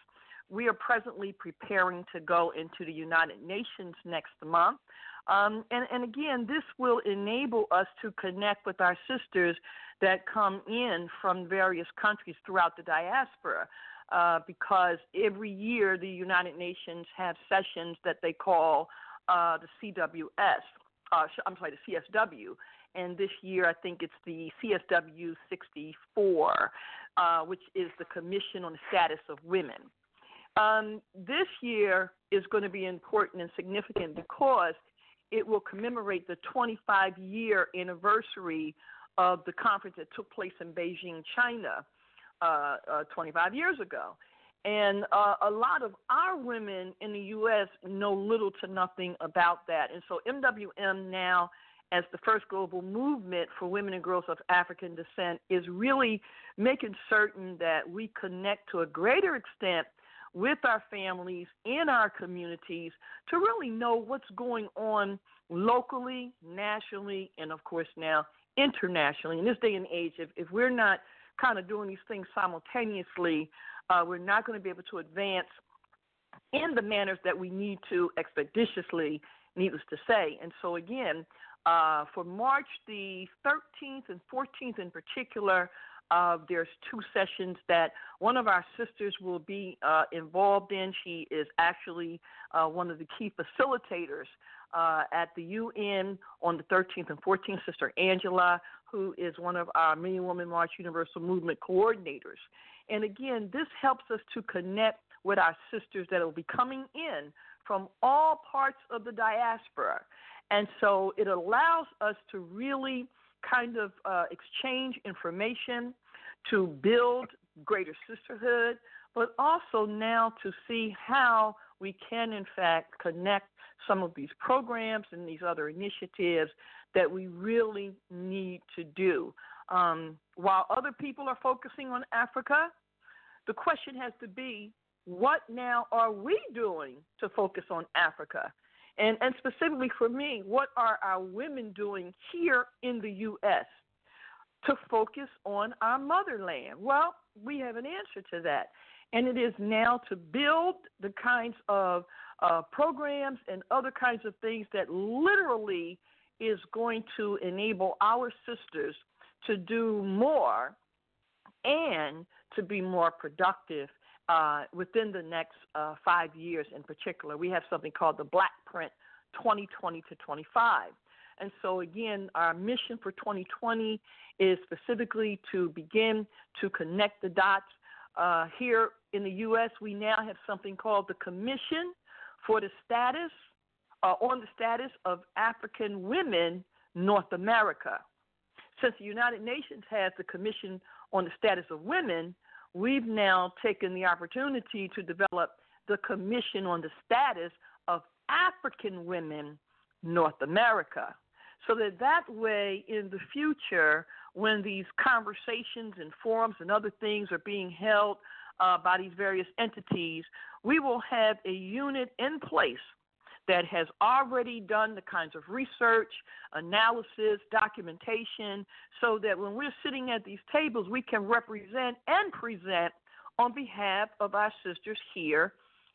we are presently preparing to go into the United Nations next month. Um, and, and again, this will enable us to connect with our sisters that come in from various countries throughout the diaspora. Uh, because every year the United Nations have sessions that they call uh, the CWS, uh, I'm sorry, the CSW. And this year I think it's the CSW 64, uh, which is the Commission on the Status of Women. Um, this year is going to be important and significant because it will commemorate the 25 year anniversary of the conference that took place in Beijing, China, uh, uh, 25 years ago. And uh, a lot of our women in the U.S. know little to nothing about that. And so MWM now, as the first global movement for women and girls of African descent, is really making certain that we connect to a greater extent with our families in our communities to really know what's going on locally, nationally, and of course now internationally. In this day and age, if, if we're not kind of doing these things simultaneously, uh, we're not going to be able to advance in the manners that we need to expeditiously, needless to say. And so, again, uh, for March the 13th and 14th in particular, uh, there's two sessions that one of our sisters will be uh, involved in. She is actually uh, one of the key facilitators uh, at the UN on the 13th and 14th, Sister Angela, who is one of our Million Woman March Universal Movement coordinators. And again, this helps us to connect with our sisters that will be coming in from all parts of the diaspora. And so it allows us to really kind of uh, exchange information, to build greater sisterhood, but also now to see how we can, in fact, connect some of these programs and these other initiatives that we really need to do. Um, while other people are focusing on Africa, the question has to be what now are we doing to focus on Africa? And, and specifically for me, what are our women doing here in the U.S. to focus on our motherland? Well, we have an answer to that. And it is now to build the kinds of uh, programs and other kinds of things that literally is going to enable our sisters to do more and to be more productive uh, within the next uh, five years in particular. We have something called the Black Print 2020 to 25. And so, again, our mission for 2020 is specifically to begin to connect the dots. Uh, here in the U.S., we now have something called the Commission for the Status, uh, on the Status of African Women, North America. Since the United Nations has the Commission on the Status of Women, we've now taken the opportunity to develop the Commission on the Status of African Women, North America. So that that way, in the future, when these conversations and forums and other things are being held uh, by these various entities, we will have a unit in place that has already done the kinds of research, analysis, documentation, so that when we're sitting at these tables, we can represent and present on behalf of our sisters here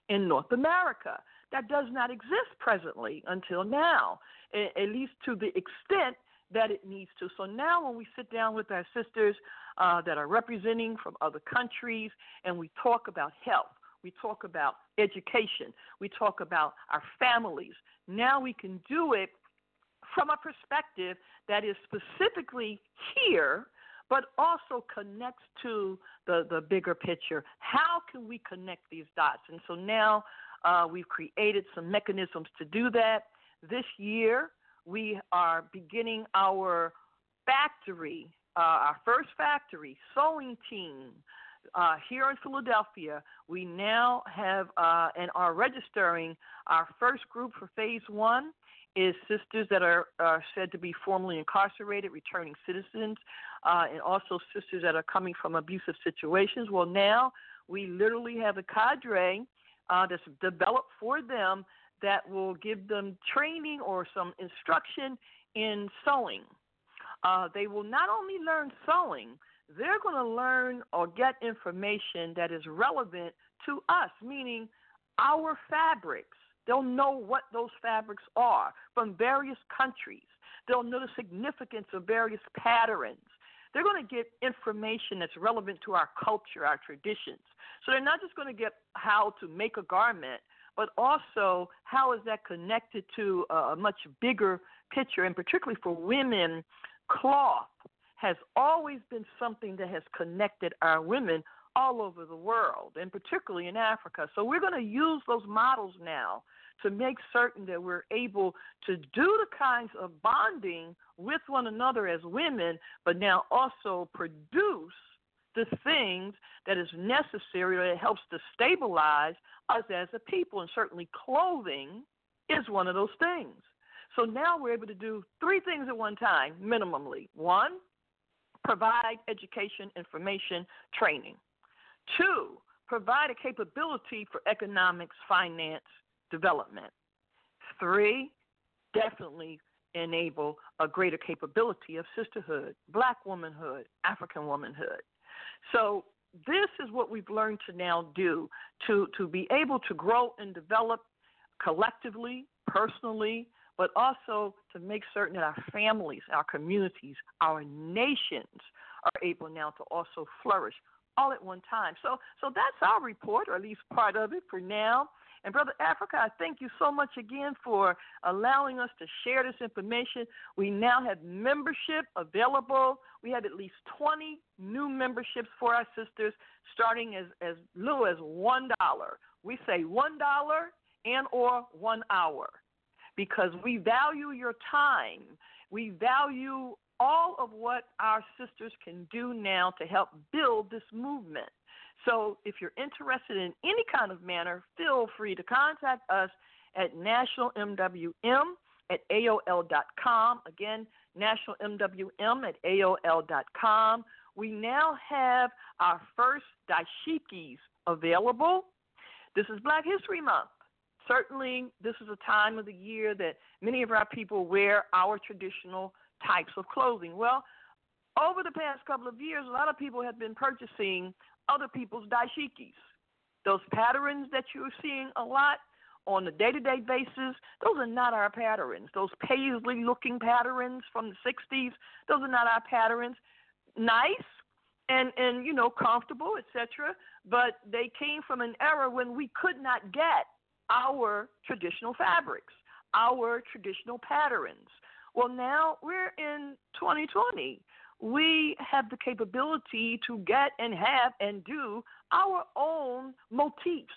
in North America. That does not exist presently until now, at least to the extent that it needs to. So now, when we sit down with our sisters uh, that are representing from other countries and we talk about health, we talk about education, we talk about our families, now we can do it from a perspective that is specifically here but also connects to the, the bigger picture. How can we connect these dots? And so now uh, we've created some mechanisms to do that. This year, we are beginning our factory, uh, our first factory, sewing team. Uh, here in Philadelphia, we now have uh, and are registering our first group for phase one. is sisters that are, are said to be formerly incarcerated, returning citizens, uh, and also sisters that are coming from abusive situations. Well, now we literally have a cadre uh, that's developed for them that will give them training or some instruction in sewing. Uh, they will not only learn sewing, they're going to learn or get information that is relevant to us, meaning our fabrics. They'll know what those fabrics are from various countries. They'll know the significance of various patterns. They're going to get information that's relevant to our culture, our traditions. So they're not just going to get how to make a garment, but also how is that connected to a much bigger picture, and particularly for women, cloth has always been something that has connected our women all over the world, and particularly in Africa. So we're going to use those models now to make certain that we're able to do the kinds of bonding with one another as women, but now also produce the things that is necessary that helps to stabilize us as a people. And certainly clothing is one of those things. So now we're able to do three things at one time, minimally. One, provide education, information, training. Two, provide a capability for economics, finance, development. Three, definitely enable a greater capability of sisterhood, black womanhood, African womanhood. So this is what we've learned to now do to, to be able to grow and develop collectively, personally, but also to make certain that our families, our communities, our nations are able now to also flourish all at one time. So so that's our report, or at least part of it for now. And Brother Africa, I thank you so much again for allowing us to share this information. We now have membership available. We have at least 20 new memberships for our sisters, starting as, as little as $1. We say $1 and or one hour because we value your time. We value all of what our sisters can do now to help build this movement. So if you're interested in any kind of manner, feel free to contact us at nationalmwm at AOL.com. Again, nationalmwm at AOL.com. We now have our first dashikis available. This is Black History Month. Certainly, this is a time of the year that many of our people wear our traditional types of clothing. Well, over the past couple of years, a lot of people have been purchasing other people's dashikis. Those patterns that you're seeing a lot on a day to day basis, those are not our patterns. Those paisley looking patterns from the 60s, those are not our patterns. Nice and, and you know, comfortable, etc. But they came from an era when we could not get our traditional fabrics, our traditional patterns. Well, now we're in 2020 we have the capability to get and have and do our own motifs,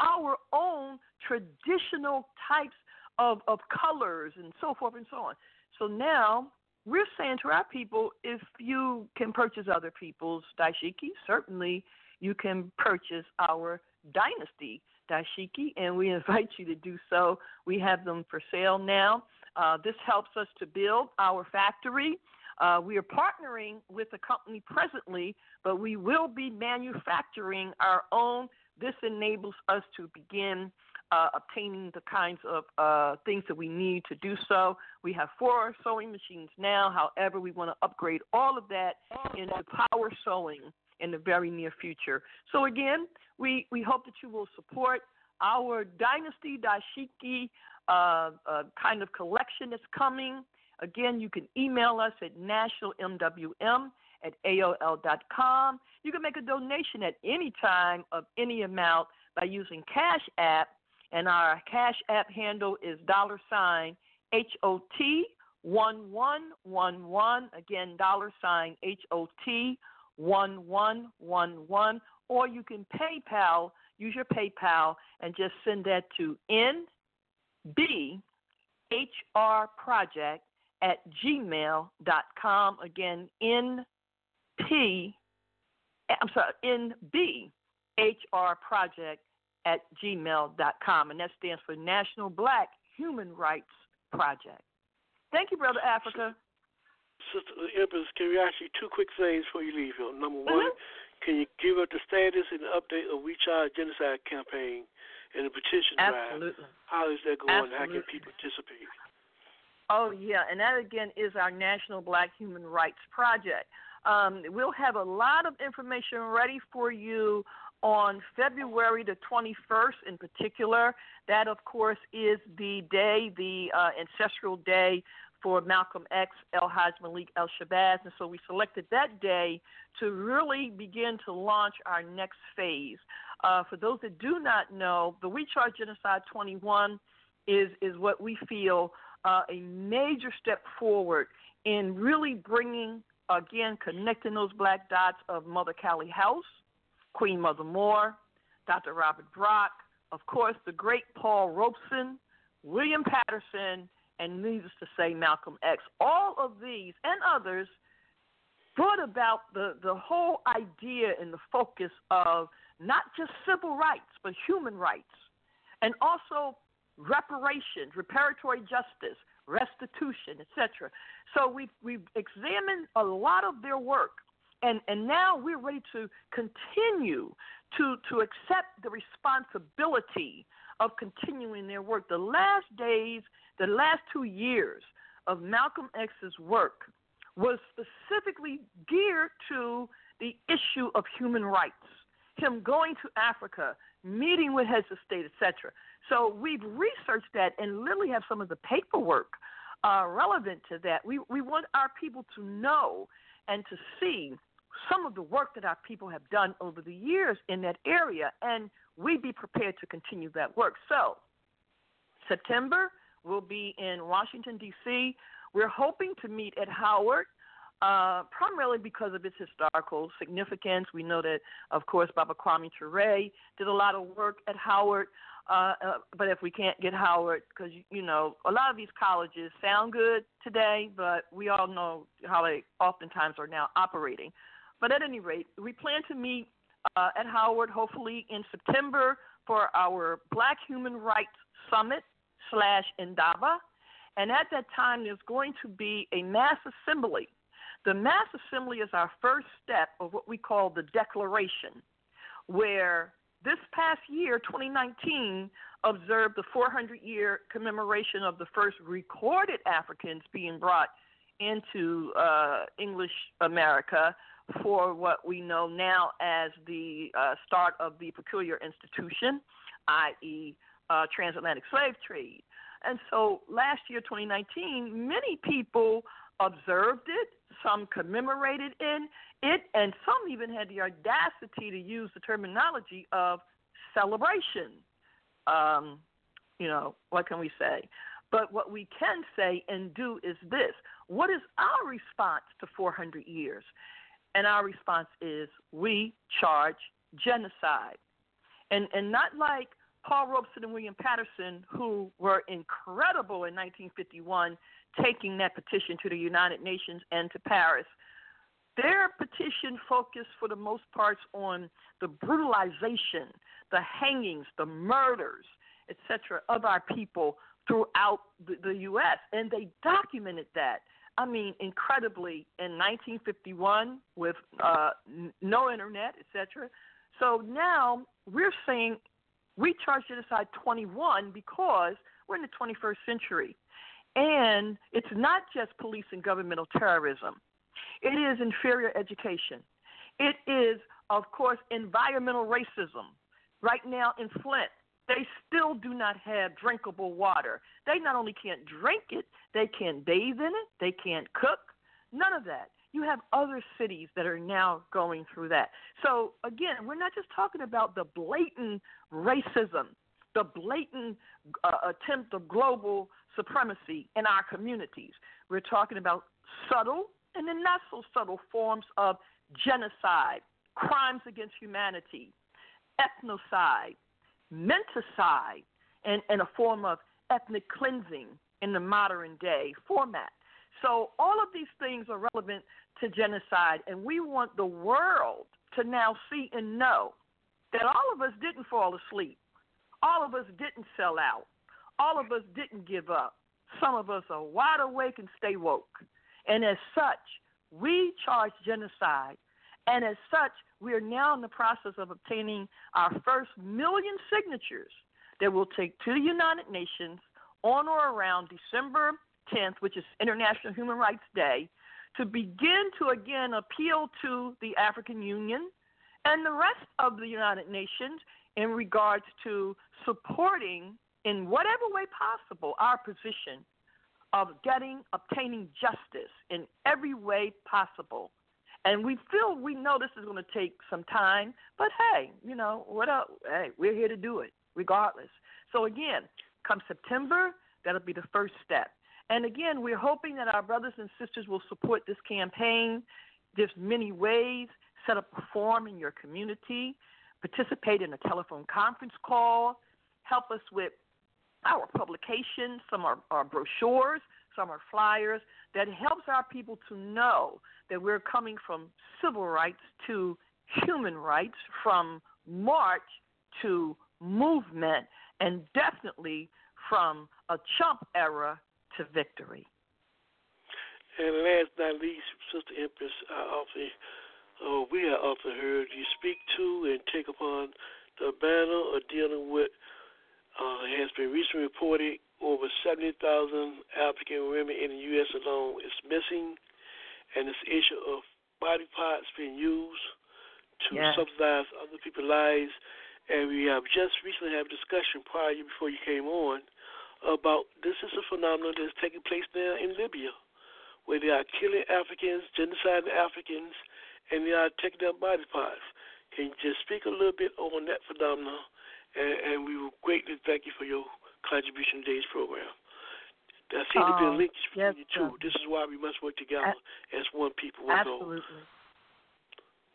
our own traditional types of, of colors and so forth and so on. So now we're saying to our people if you can purchase other people's dashiki, certainly you can purchase our dynasty dashiki, and we invite you to do so. We have them for sale now. Uh, this helps us to build our factory. Uh, we are partnering with a company presently, but we will be manufacturing our own. This enables us to begin uh, obtaining the kinds of uh, things that we need to do so. We have four sewing machines now. However, we want to upgrade all of that into power sewing in the very near future. So again, we, we hope that you will support our Dynasty Dashiki uh, uh, kind of collection that's coming. Again, you can email us at nationalmwm at AOL.com. You can make a donation at any time of any amount by using Cash App, and our Cash App handle is dollar sign HOT 1111. Again, dollar sign HOT 1111. Or you can PayPal, use your PayPal, and just send that to Project at gmail.com. Again, NP, I'm sorry, NBHR Project at gmail.com. And that stands for National Black Human Rights project. Thank you, Brother Africa. Sister Empress, can we ask you two quick things before you leave here? Number one, Mm-hmm. can you give us the status and the update of We Charge Genocide campaign and the petition drive? How is that going? How can people participate? Oh yeah, and that again is our National Black Human Rights Project. Um, we'll have a lot of information ready for you on February the 21st in particular. That, of course, is the day, the uh, ancestral day for Malcolm X, El Haj Malik El Shabazz. And so we selected that day to really begin to launch our next phase. Uh, for those that do not know, the We Charge Genocide 21 is, is what we feel uh, a major step forward in really bringing, again, connecting those black dots of Mother Callie House, Queen Mother Moore, Dr. Robert Brock, of course, the great Paul Robeson, William Patterson, and needless to say, Malcolm X. All of these and others brought about the, the whole idea and the focus of not just civil rights, but human rights, and also reparations, reparatory justice, restitution, etc. So we've, we've examined a lot of their work, and, and now we're ready to continue to, to accept the responsibility of continuing their work. The last days, the last two years of Malcolm X's work was specifically geared to the issue of human rights. Him going to Africa, meeting with heads of state, etc. So we've researched that and literally have some of the paperwork uh, relevant to that. We we want our people to know and to see some of the work that our people have done over the years in that area, and we be prepared to continue that work. So September will be in Washington D.C. We're hoping to meet at Howard. Uh, primarily because of its historical significance. We know that, of course, Baba Kwame Ture did a lot of work at Howard. Uh, uh, but if we can't get Howard, because you know a lot of these colleges sound good today, but we all know how they oftentimes are now operating. But at any rate, we plan to meet uh, at Howard hopefully in September for our Black Human Rights Summit slash Indaba, and at that time there's going to be a mass assembly. The mass assembly is our first step of what we call the declaration, where this past year, 2019, observed the 400 year commemoration of the first recorded Africans being brought into uh, English America for what we know now as the uh, start of the peculiar institution, i.e., uh, transatlantic slave trade. And so last year, 2019, many people observed it, some commemorated in it, and some even had the audacity to use the terminology of celebration. Um, you know, what can we say? But what we can say and do is this what is our response to 400 years? And our response is we charge genocide. And, and not like Paul Robeson and William Patterson, who were incredible in 1951, taking that petition to the United Nations and to Paris. Their petition focused, for the most part, on the brutalization, the hangings, the murders, etc., of our people throughout the, the U.S., and they documented that. I mean, incredibly, in 1951 with uh, n- no internet, etc. So now we're saying we charge genocide 21 because we're in the 21st century. And it's not just police and governmental terrorism. It is inferior education. It is, of course, environmental racism. Right now in Flint, they still do not have drinkable water. They not only can't drink it, they can't bathe in it, they can't cook, none of that. You have other cities that are now going through that. So, again, we're not just talking about the blatant racism, the blatant uh, attempt of global supremacy in our communities. We're talking about subtle and then not so subtle forms of genocide, crimes against humanity, ethnocide, menticide, and, and a form of ethnic cleansing in the modern day format. So all of these things are relevant to genocide, and we want the world to now see and know that all of us didn't fall asleep. All of us didn't sell out. All of us didn't give up. some of us are wide awake and stay woke. And as such, we charge genocide. And as such, we are now in the process of obtaining our first million signatures that will take to the United Nations on or around December 10th, which is International Human Rights Day, to begin to again appeal to the African Union and the rest of the United Nations in regards to supporting, in whatever way possible, our position of getting, obtaining justice in every way possible. And we feel we know this is going to take some time, but hey, you know what? Else? Hey, we're here to do it regardless. So again, come September, that'll be the first step. And again, we're hoping that our brothers and sisters will support this campaign. There's many ways. Set up a forum in your community, participate in a telephone conference call, help us with our publications, some are, brochures, some are flyers that helps our people to know that we're coming from civil rights to human rights, from march to movement, and definitely from a chump era to victory. And last but not least, Sister Empress, I often, uh, we have often heard you speak to and take upon the banner of dealing with, uh, it has been recently reported over 70,000 African women in the U.S. alone is missing, and this issue of body parts being used to Yes. subsidize other people's lives. And we have just recently had a discussion prior to before you came on about this is a phenomenon that's taking place now in Libya, where they are killing Africans, genociding Africans, and they are taking their body parts. Can you just speak a little bit on that phenomenon? And, and we will greatly thank you for your contribution to today's program. There seems to be a Oh, linkage between yes, the two. sir. This is why we must work together as one people, one goal. Absolutely.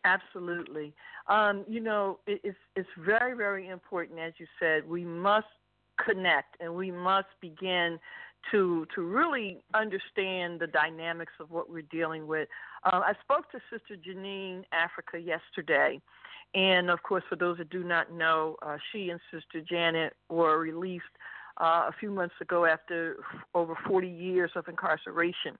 Absolutely. Um, you know, it, it's it's very very important, as you said. We must connect, and we must begin to to really understand the dynamics of what we're dealing with. Uh, I spoke to Sister Janine Africa yesterday, and of course, for those that do not know, uh, she and Sister Janet were released uh, a few months ago after over 40 years of incarceration.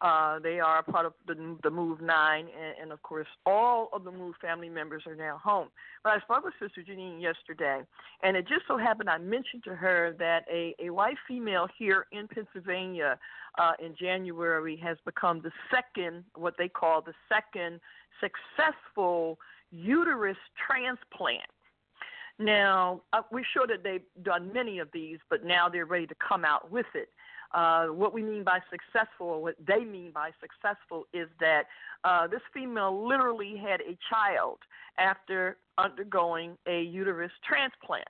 Uh, they are part of the, the Move Nine, and, and of course, all of the Move family members are now home. But I spoke with Sister Janine yesterday, and it just so happened I mentioned to her that a, a white female here in Pennsylvania uh, in January has become the second, what they call the second successful uterus transplant. Now, uh, we're sure that they've done many of these, but now they're ready to come out with it. Uh, what we mean by successful, what they mean by successful, is that uh, this female literally had a child after undergoing a uterus transplant.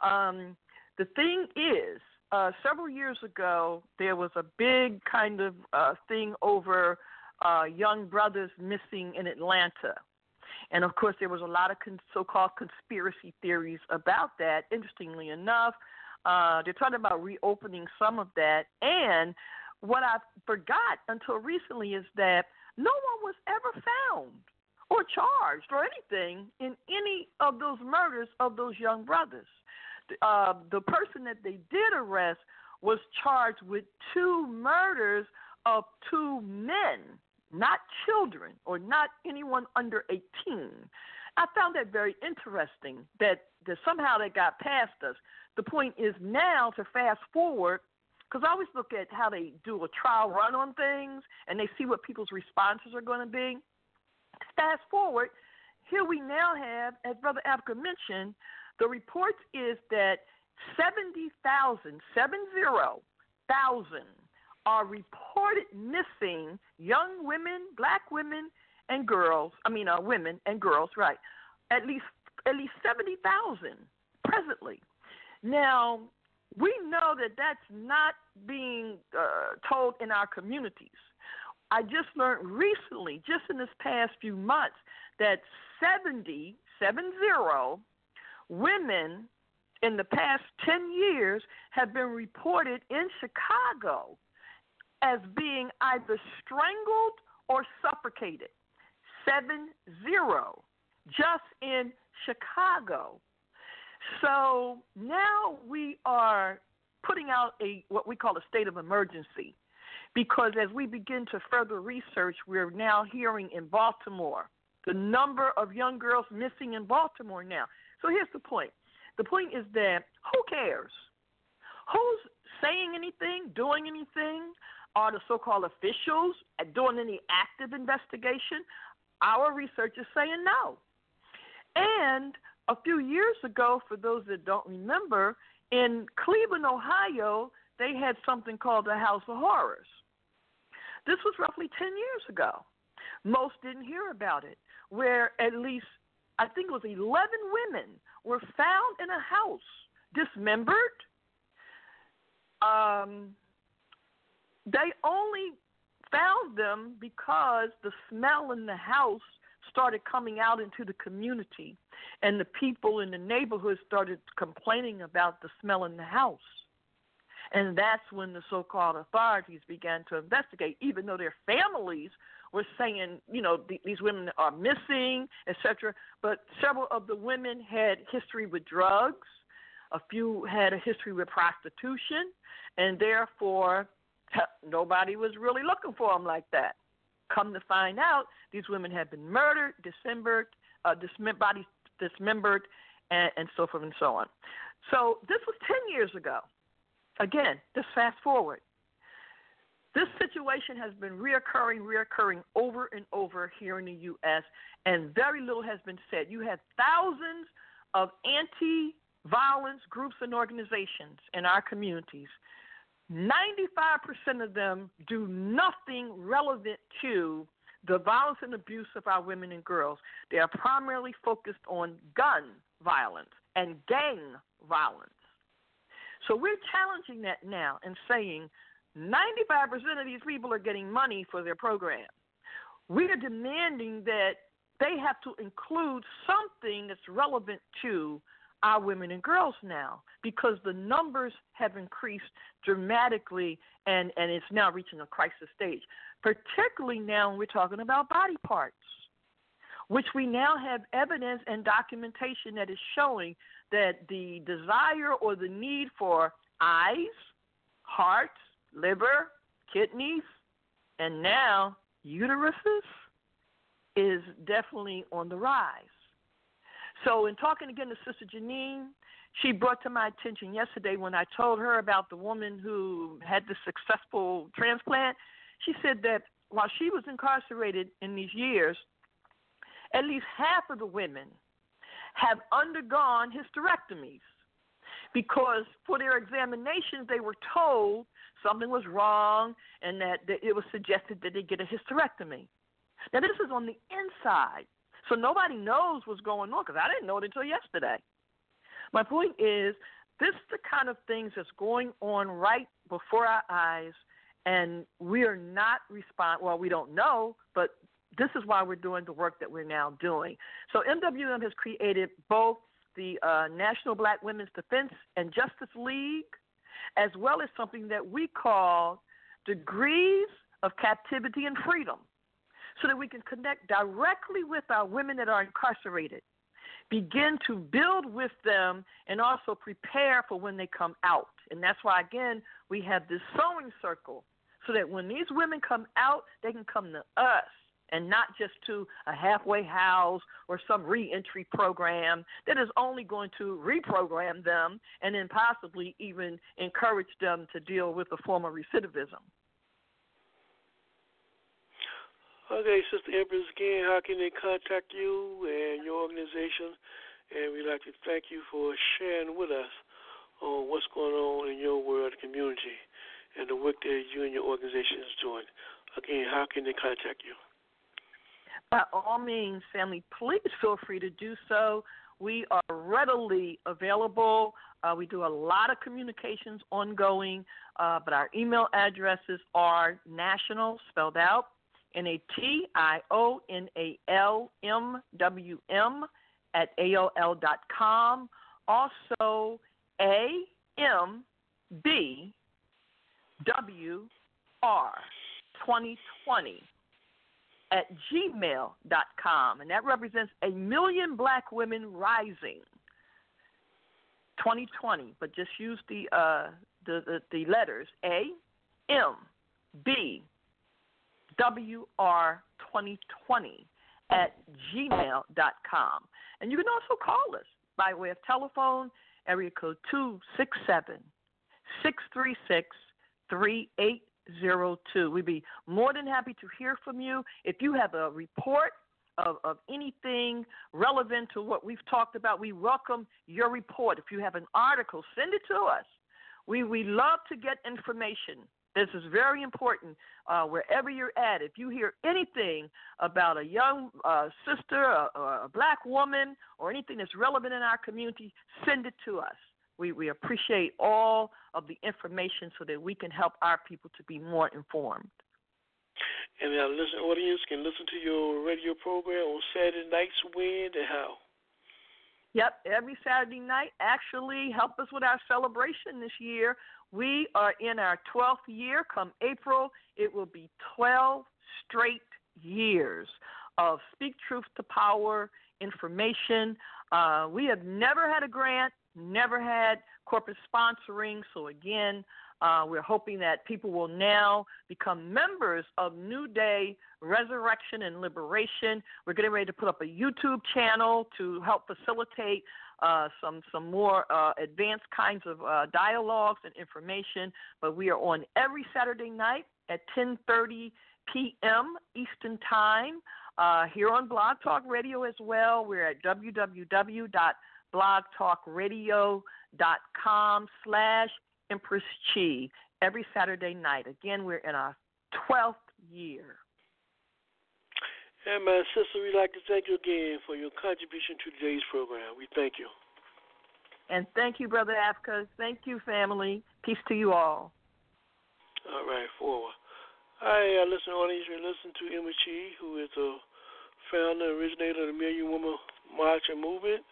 Um, the thing is, uh, several years ago, there was a big kind of uh, thing over uh, young brothers missing in Atlanta. And of course, there was a lot of con- so called conspiracy theories about that. Interestingly enough, uh, they're talking about reopening some of that. And what I forgot until recently is that no one was ever found or charged or anything in any of those murders of those young brothers. Uh, the person that they did arrest was charged with two murders of two men, not children or not anyone under 18. I found that very interesting that, that somehow that got past us. The point is now to fast forward, because I always look at how they do a trial run on things and they see what people's responses are going to be. Fast forward, here we now have, as Brother Africa mentioned, the report is that 70,000, 70,000 are reported missing young women, black women, and girls. I mean, uh, women and girls, right? At least at least 70,000 presently. Now, we know that that's not being uh, told in our communities. I just learned recently, just in this past few months, that 70, 70 women in the past 10 years have been reported in Chicago as being either strangled or suffocated. Seven zero, just in Chicago. So now we are putting out a what we call a state of emergency because as we begin to further research, we're now hearing in Baltimore the number of young girls missing in Baltimore now. So here's the point. The point is that who cares? Who's saying anything, doing anything? Are the so called officials doing any active investigation? Our research is saying no. And a few years ago, for those that don't remember, in Cleveland, Ohio, they had something called the House of Horrors. This was roughly 10 years ago. Most didn't hear about it, where at least, I think it was 11 women were found in a house, dismembered. Um, they only found them because the smell in the house started coming out into the community, and the people in the neighborhood started complaining about the smell in the house. And that's when the so called authorities began to investigate, even though their families were saying, you know, th- these women are missing, etc. But several of the women had history with drugs, a few had a history with prostitution, and therefore nobody was really looking for them like that. Come to find out, these women had been murdered, dismembered, uh, dismem- bodies dismembered, and, and so forth and so on. So this was 10 years ago. Again, just fast forward. This situation has been reoccurring, reoccurring over and over here in the U.S., and very little has been said. You have thousands of anti violence groups and organizations in our communities 95% of them do nothing relevant to the violence and abuse of our women and girls. They are primarily focused on gun violence and gang violence. So we're challenging that now and saying 95% of these people are getting money for their program. We are demanding that they have to include something that's relevant to our women and girls now because the numbers have increased dramatically and, and it's now reaching a crisis stage, particularly now when we're talking about body parts, which we now have evidence and documentation that is showing that the desire or the need for eyes, hearts, liver, kidneys, and now uteruses is definitely on the rise. So, in talking again to Sister Janine, she brought to my attention yesterday when I told her about the woman who had the successful transplant. She said that while she was incarcerated in these years, at least half of the women have undergone hysterectomies because for their examinations they were told something was wrong and that, it was suggested that they get a hysterectomy. Now, this is on the inside. So nobody knows what's going on because I didn't know it until yesterday. My point is, this is the kind of things that's going on right before our eyes, and we are not respond. Well, we don't know, but this is why we're doing the work that we're now doing. So MWM has created both the uh, National Black Women's Defense and Justice League, as well as something that we call Degrees of Captivity and Freedom so that we can connect directly with our women that are incarcerated, begin to build with them, and also prepare for when they come out. And that's why, again, we have this sewing circle so that when these women come out, they can come to us and not just to a halfway house or some reentry program that is only going to reprogram them and then possibly even encourage them to deal with a form of recidivism. Okay, Sister Empress, again, how can they contact you and your organization? And we'd like to thank you for sharing with us on what's going on in your world community and the work that you and your organization is doing. Again, how can they contact you? By all means, family, please feel free to do so. We are readily available. Uh, we do a lot of communications ongoing, uh, but our email addresses are national, spelled out, N A T I O N A L M W M at AOL dot com. Also, A M B W R 2020 at gmail dot com. And that represents a million black women rising. 2020, but just use the uh, the, the, the letters A M B W R 2020 at gmail.com. And you can also call us by way of telephone, area code 267 636 3802. We'd be more than happy to hear from you. If you have a report of, of anything relevant to what we've talked about, we welcome your report. If you have an article, send it to us. We, we love to get information. This is very important uh, wherever you're at. If you hear anything about a young uh, sister or a black woman or anything that's relevant in our community, send it to us. We, we appreciate all of the information so that we can help our people to be more informed. And our listening audience can listen to your radio program on Saturday nights when and how. Yep, every Saturday night. Actually, help us with our celebration this year. We are in our 12th year. Come April, it will be 12 straight years of Speak Truth to Power information. Uh, we have never had a grant, never had corporate sponsoring. So, again, uh, we're hoping that people will now become members of New Day Resurrection and Liberation. We're getting ready to put up a YouTube channel to help facilitate uh, some some more uh, advanced kinds of uh, dialogues and information. But we are on every Saturday night at 10:30 p.m. Eastern Time uh, here on Blog Talk Radio as well. We're at www.blogtalkradio.com slash Empress Chi every Saturday night. Again, we're in our 12th year. And my sister, we'd like to thank you again for your contribution to today's program. We thank you. And thank you, Brother Africa. Thank you, family. Peace to you all. All right, forward. Hi, uh, listen, audience. You listen to Emma Chi, who is a founder and originator of the Million Woman March and Movement.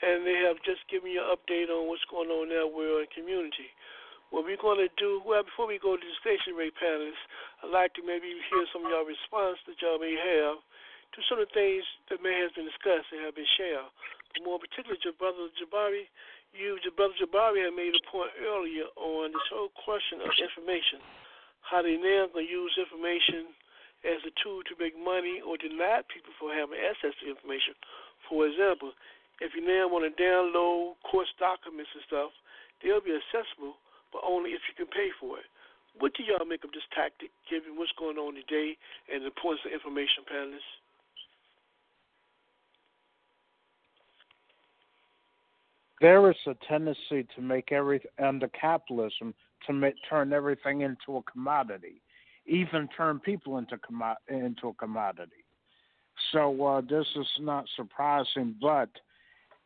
And they have just given you an update on what's going on in our world and community. What we're going to do, well, before we go to the station stationary panelists, I'd like to maybe hear some of y'all response that y'all may have to some of the things that may have been discussed and have been shared. But more particularly, your brother Jabari, you, your brother Jabari, had made a point earlier on this whole question of information, how they now going to use information as a tool to make money or deny people from having access to information. For example, if you now want to download course documents and stuff, they'll be accessible, but only if you can pay for it. What do y'all make of this tactic, given what's going on today and the importance of information, panelists? There is a tendency to make every under capitalism to make, turn everything into a commodity, even turn people into into a commodity. So uh, this is not surprising, but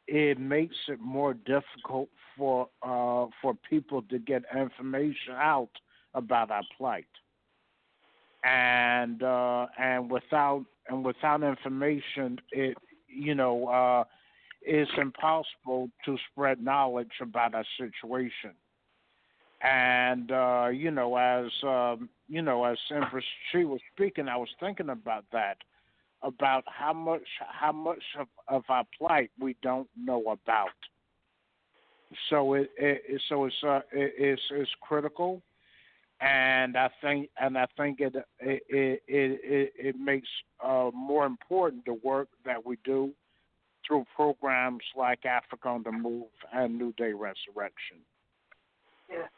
it makes it more difficult for uh, for people to get information out about our plight. And uh, and without and without information, it you know uh, it's impossible to spread knowledge about our situation. And uh, you know, as um, you know, as Empress she was speaking, I was thinking about that, about how much how much of, of our plight we don't know about. So it, it so it's uh, it, it's it's critical, and I think and I think it it it it, it makes uh, more important the work that we do through programs like Africa on the Move and New Day Resurrection. Yeah.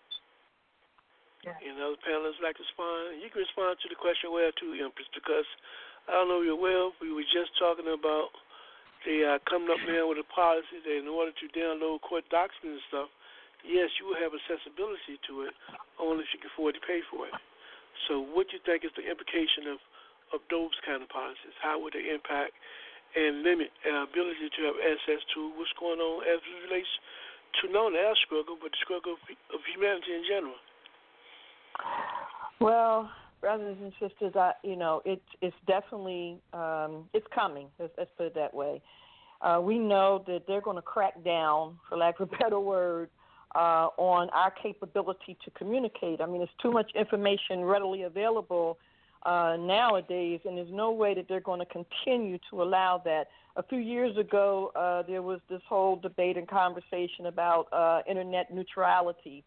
Yeah. You know, the panelists like to respond. You can respond to the question well too, Empress, because I don't know if you're aware, we were just talking about they are coming up now with a policy that in order to download court documents and stuff, yes, you will have accessibility to it, only if you can afford to pay for it. So, what do you think is the implication of of those kind of policies? How would they impact and limit our ability to have access to what's going on as it relates to not only our struggle, but the struggle of, of humanity in general? Well, brothers and sisters, I, you know, it's it's definitely um, it's coming. Let's, let's put it that way. Uh, we know that they're going to crack down, for lack of a better word, uh, on our capability to communicate. I mean, there's too much information readily available uh, nowadays, and there's no way that they're going to continue to allow that. A few years ago, uh, there was this whole debate and conversation about uh, internet neutrality.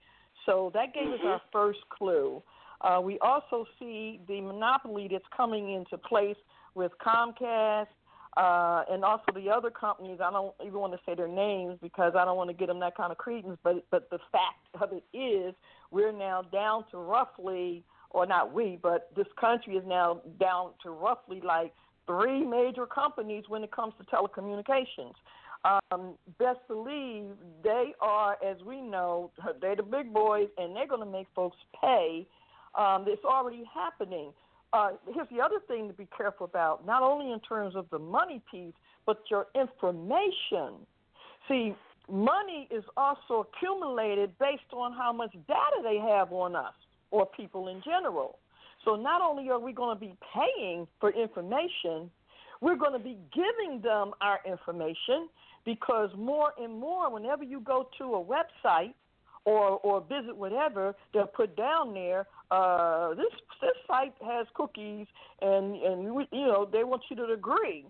So that gave us our first clue. Uh, we also see the monopoly that's coming into place with Comcast uh, and also the other companies. I don't even want to say their names because I don't want to get them that kind of credence. But but the fact of it is, we're now down to roughly, or not we, but this country is now down to roughly like three major companies when it comes to telecommunications. Um, best believe they are, as we know, they're the big boys, and they're going to make folks pay. Um, it's already happening. Uh, here's the other thing to be careful about, not only in terms of the money piece, but your information. See, money is also accumulated based on how much data they have on us or people in general. So not only are we going to be paying for information, we're going to be giving them our information because more and more, whenever you go to a website or or visit whatever, they'll put down there uh, this this site has cookies, and and we, you know they want you to agree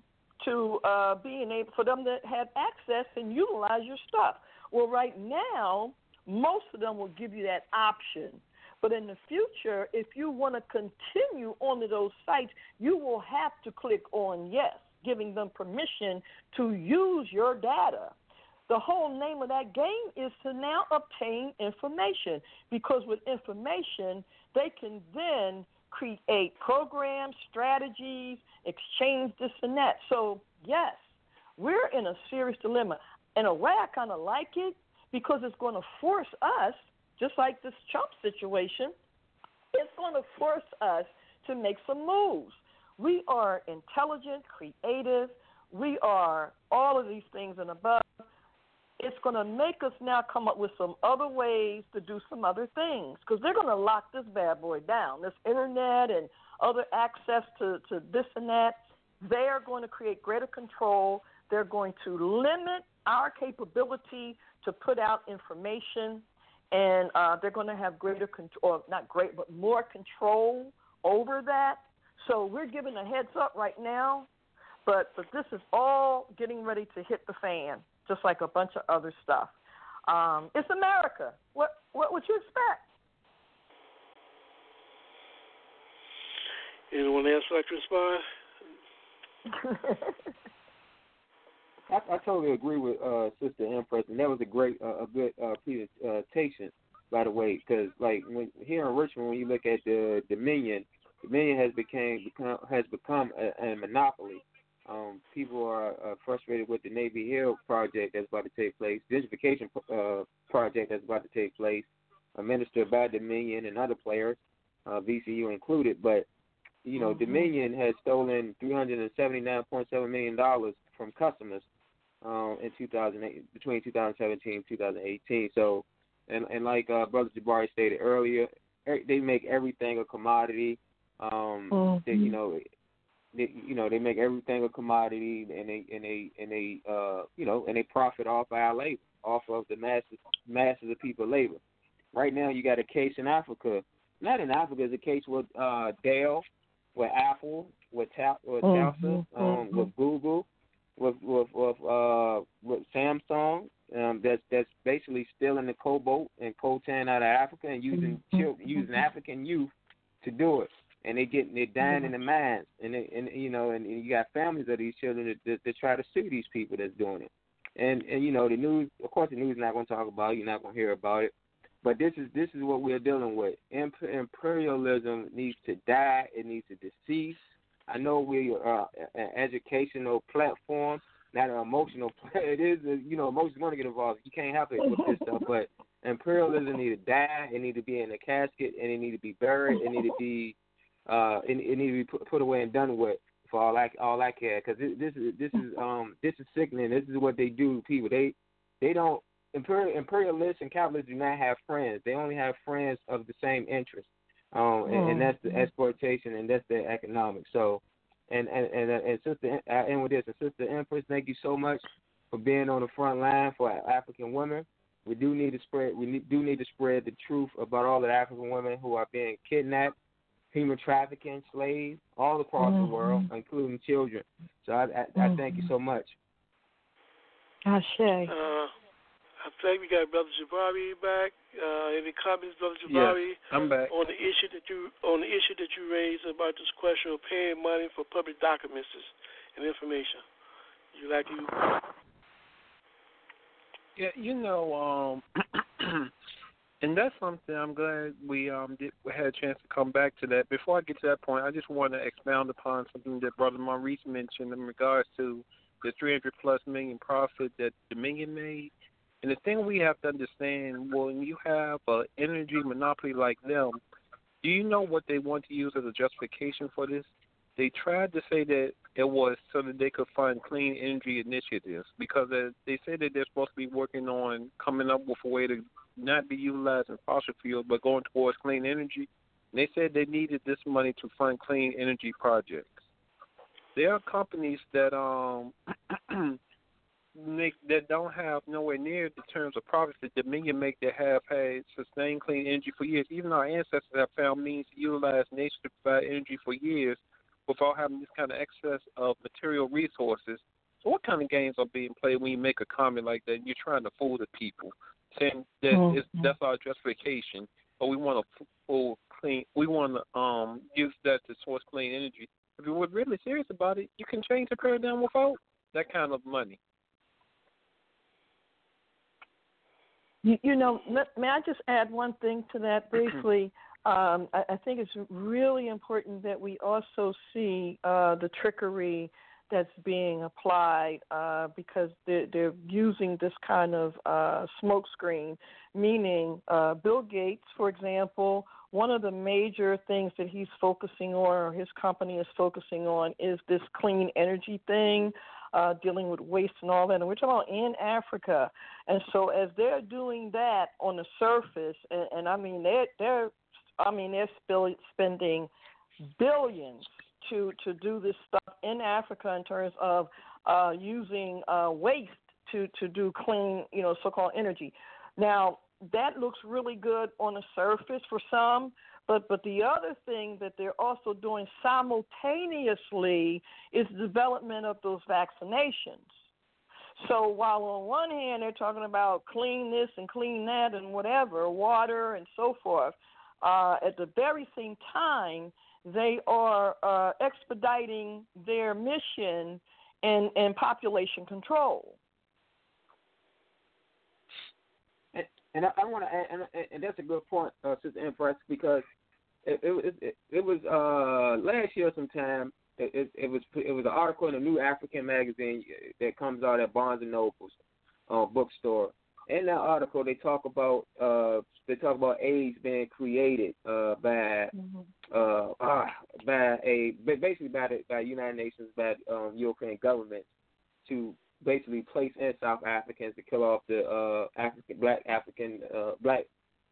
to uh, being able for them to have access and utilize your stuff. Well, right now, most of them will give you that option. But in the future, if you want to continue onto those sites, you will have to click on yes, giving them permission to use your data. The whole name of that game is to now obtain information because with information, they can then create programs, strategies, exchange this and that. So, yes, we're in a serious dilemma. In a way, I kind of like it because it's going to force us, just like this Trump situation, it's going to force us to make some moves. We are intelligent, creative, we are all of these things and above. It's going to make us now come up with some other ways to do some other things because they're going to lock this bad boy down. This internet and other access to, to this and that, they are going to create greater control. They're going to limit our capability to put out information, and uh, they're going to have greater control, not great, but more control over that. So we're giving a heads up right now, but but this is all getting ready to hit the fan, just like a bunch of other stuff. Um, it's America. What what would you expect? Anyone else like to respond? I, I totally agree with uh, Sister Empress, and that was a great, uh, a good uh, presentation, by the way. Because like when here in Richmond, when you look at the Dominion, Dominion has became become has become a, a monopoly. Um, people are uh, frustrated with the Navy Hill project that's about to take place, gentrification uh, project that's about to take place, administered by Dominion and other players, uh, VCU included. But you know, Dominion has stolen three hundred and seventy nine point seven million dollars from customers um, in 2008 between 2017 and 2018. So, and and like uh, Brother Jabari stated earlier, they make everything a commodity. Um, they, you know, they, you know they make everything a commodity, and they and they and they uh, you know and they profit off our labor, off of the masses masses of people labor. Right now, you got a case in Africa. Not in Africa, it's a case with uh, Dell, with Apple, with Ta- with Telsa, um, with Google, with with with uh with Samsung. Um, that's that's basically stealing the cobalt and coltan out of Africa and using chil- using African youth to do it. And they get they're dying in mm-hmm. the mines, and they, and you know, and, and you got families of these children that, that, that try to sue these people that's doing it. And and you know the news, of course, the news is not going to talk about it. You're not going to hear about it. But this is this is what we're dealing with. Imperialism needs to die. It needs to decease. I know we are uh, an educational platform, not an emotional. It is, uh, you know, emotions going to get involved. You can't help it with this stuff. But imperialism need to die. It need to be in a casket, and it need to be buried. It need to be, uh, it, it need to be put, put away and done with for all I all I care. Because this is this is um this is sickening. This is what they do. People they they don't imperial imperialists and capitalists do not have friends. They only have friends of the same interest um, and, and that's the exploitation, and that's the economics. So, and and and, uh, and sister, I end with this. And sister Empress, thank you so much for being on the front line for African women. We do need to spread. We do need to spread the truth about all the African women who are being kidnapped, human trafficking, slaves, all across the world, including children. So I, I, I thank you so much. Ashe. Uh, I think we got Brother Jabari back. Uh, any comments, Brother Jabari, Yes, I'm back. on the issue that you on the issue that you raised about this question of paying money for public documents and information? You like you? Yeah, you know, um, and that's something I'm glad we um did, had a chance to come back to that. Before I get to that point, I just want to expound upon something that Brother Maurice mentioned in regards to the 300 plus million profit that Dominion made. And the thing we have to understand, when you have an energy monopoly like them, do you know what they want to use as a justification for this? They tried to say that it was so that they could fund clean energy initiatives because uh, they say that they're supposed to be working on coming up with a way to not be utilizing fossil fuels but going towards clean energy. And they said they needed this money to fund clean energy projects. There are companies that um make that don't have nowhere near the terms of profits that Dominion make that have had sustained clean energy for years. Even our ancestors have found means to utilize nature to provide energy for years without having this kind of excess of material resources. So what kind of games are being played when you make a comment like that? And you're trying to fool the people, saying that Mhm. it's, that's our justification, but we want to full clean. We want to um use that to source clean energy. If you were really serious about it, you can change the paradigm without that kind of money. You, you know, may I just add one thing to that briefly? Um, I, I think it's really important that we also see uh, the trickery that's being applied uh, because they're, they're using this kind of uh, smokescreen, meaning uh, Bill Gates, for example, one of the major things that he's focusing on or his company is focusing on is this clean energy thing, uh, dealing with waste and all that. And we're talking about in Africa. And so as they're doing that on the surface, and, and I mean they're they're I mean they're spending billions to to do this stuff in Africa in terms of uh, using uh, waste to to do clean you know so-called energy. Now that looks really good on the surface for some, but but the other thing that they're also doing simultaneously is the development of those vaccinations. So while on one hand they're talking about clean this and clean that and whatever, water and so forth, uh, at the very same time they are uh, expediting their mission in, in population control. And, and I, I want to add, and, and that's a good point, uh, Sister Empress, because it it, it, it was uh, last year sometime. It, it, it was it was an article in a New African magazine that comes out at Barnes and Noble's uh, bookstore. In that article, they talk about uh, they talk about AIDS being created uh, by uh, ah, by a basically by the by United Nations by um, European governments to basically place in South Africans to kill off the uh, African black African uh, black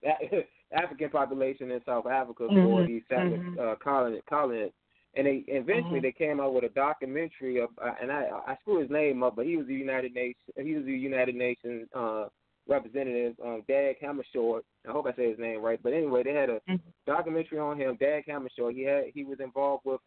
African population in South Africa for Mhm, these mhm. uh, colonists. colonists. And they eventually Mhm. they came out with a documentary of, uh, and I I screw his name up, but he was the United Nations he was the United Nations uh, representative, um, Dag Hammarskjöld. I hope I say his name right. But anyway, they had a documentary on him, Dag Hammarskjöld. He had he was involved with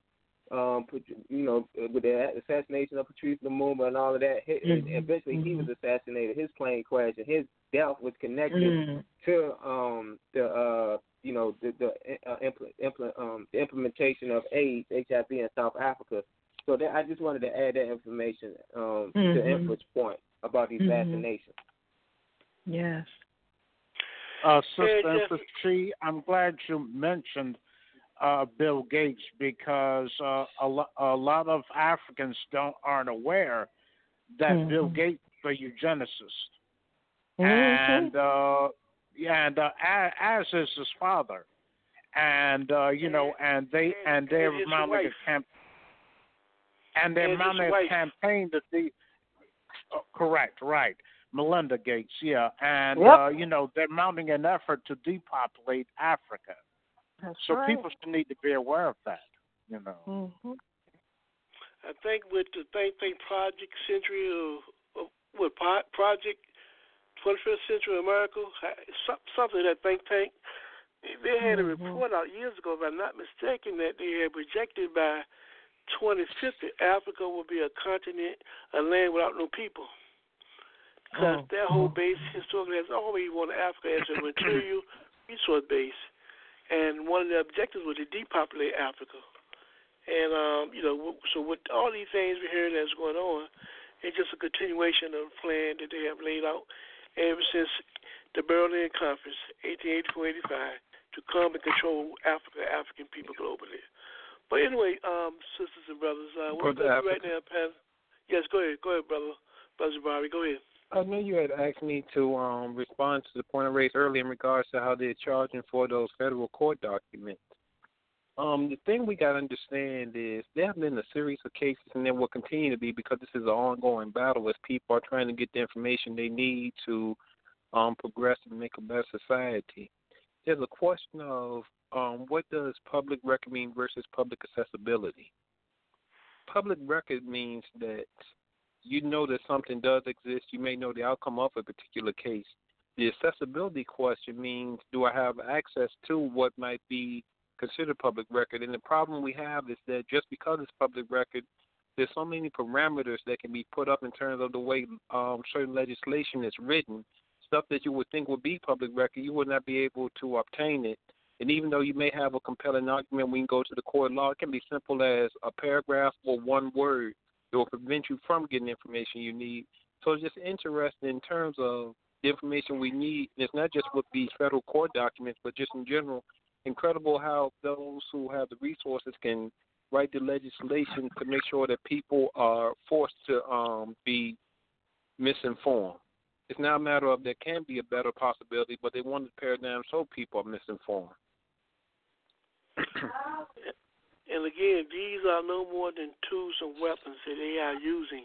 um, you know, with the assassination of Patrice Lumumba and all of that. He, Mhm, Eventually, he was assassinated. His plane crashed, and his death was connected Mm. to um the uh you know the the uh, impl- impl- um the implementation of AIDS HIV in South Africa. So that I just wanted to add that information um to Mhm. Empress' point about these Mhm. vaccinations. Yes. Uh, Sister Yeah, Empress Chi, I'm glad you mentioned uh, Bill Gates because uh, a, lo- a lot of Africans don't aren't aware that Bill Mhm. Gates is a eugenicist, Mhm. and uh, yeah, and uh, as, as is his father, and uh, you know, and they and they're and his mounting a wife. camp, and they're And mounting a campaign to the uh, correct, right. Melinda Gates, yeah, and Yep. uh, you know they're mounting an effort to depopulate Africa. That's So right. people should need to be aware of that. You know. Mhm. I think with the Think Tank Project Century of, of what Project 25th Century America, ha- some- something that think tank. They had a Mhm. report out years ago, if I'm not mistaken, that they had projected by 2050 Africa will be a continent, a land without no people. Because Oh, their whole base historically has always wanted Africa as a material resource base, and one of the objectives was to depopulate Africa. And um, you know, so with all these things we're hearing that's going on, it's just a continuation of the plan that they have laid out ever since the Berlin Conference, 1884-85, to come and control Africa, African people globally. But anyway, um, sisters and brothers, uh, we're going to right now, Pat. Yes, go ahead, go ahead, brother, brother Jabari, go ahead. I know you had asked me to um, respond to the point I raised earlier in regards to how they're charging for those federal court documents. Um, the thing we got to understand is there have been a series of cases, and there will continue to be because this is an ongoing battle as people are trying to get the information they need to um, progress and make a better society. There's a question of um, what does public record mean versus public accessibility. Public record means that you know that something does exist. You may know the outcome of a particular case. The accessibility question means do I have access to what might be considered public record? And the problem we have is that just because it's public record, there's so many parameters that can be put up in terms of the way um, certain legislation is written. Stuff that you would think would be public record, you would not be able to obtain it. And even though you may have a compelling argument when you go to the court law, it can be simple as a paragraph or one word it will prevent you from getting information you need. So it's just interesting in terms of the information we need. And it's not just with these federal court documents, but just in general. Incredible how those who have the resources can write the legislation to make sure that people are forced to um, be misinformed. It's not a matter of there can be a better possibility, but they want the paradigm so people are misinformed. And again, these are no more than tools and weapons that they are using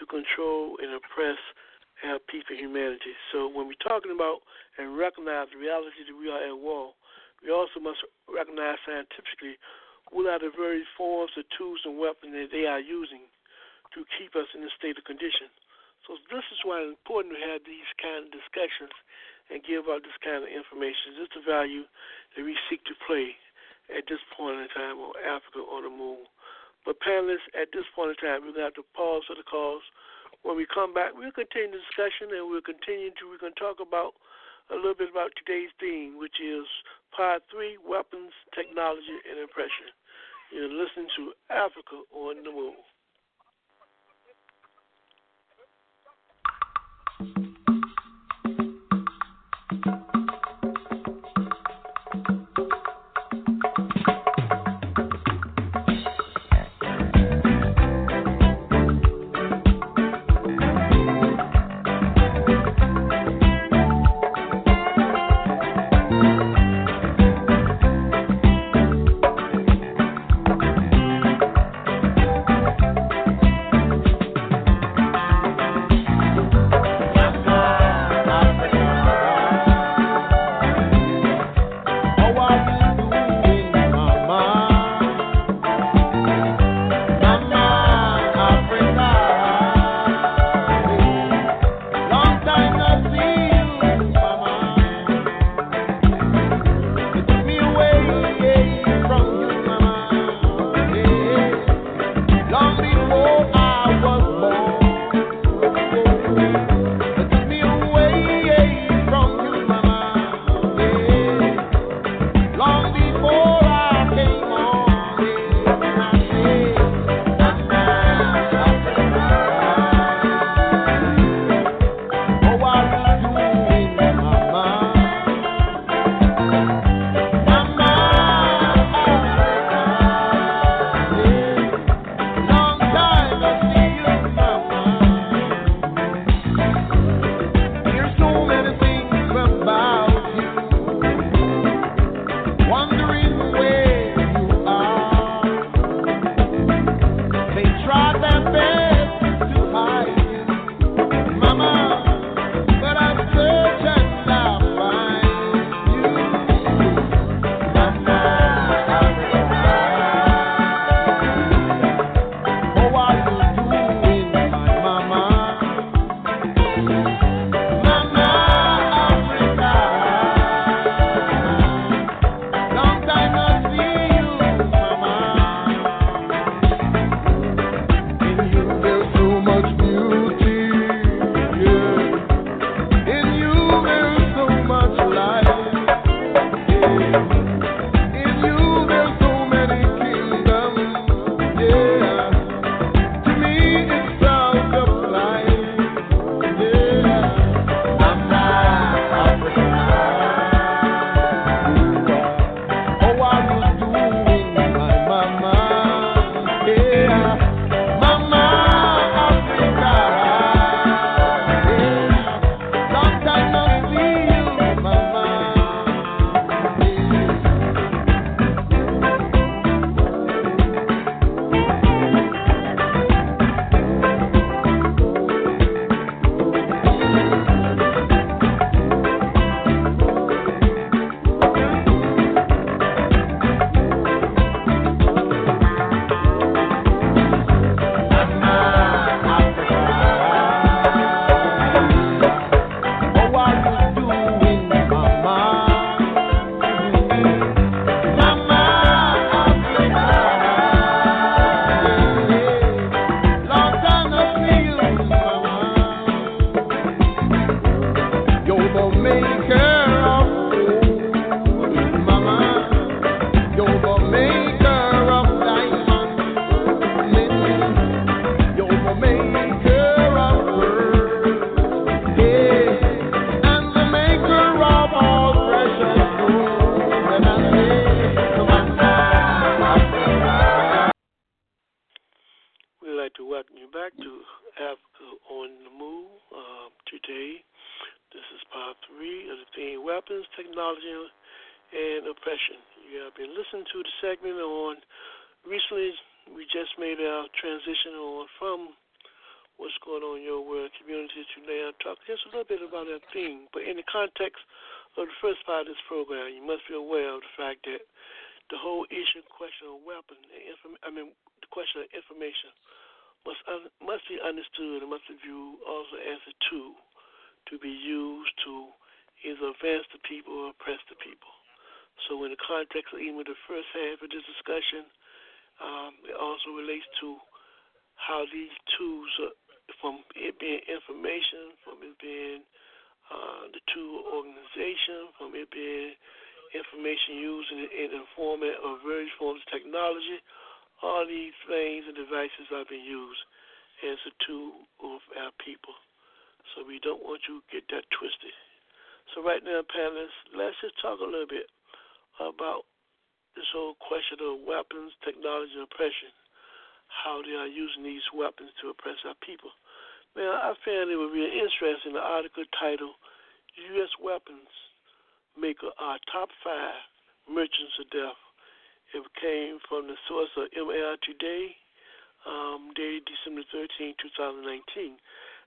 to control and oppress our people, humanity. So when we're talking about and recognize the reality that we are at war, we also must recognize scientifically what are the very forms of tools and weapons that they are using to keep us in a state of condition. So this is why it's important to have these kind of discussions and give out this kind of information. This is the value that we seek to play at this point in time on Africa on the Move. But panelists, at this point in time, we're going to have to pause for the calls. When we come back, we'll continue the discussion and we'll continue to, we're going to talk about a little bit about today's theme, which is part three, weapons, technology, and oppression. You're listening to Africa on the Move.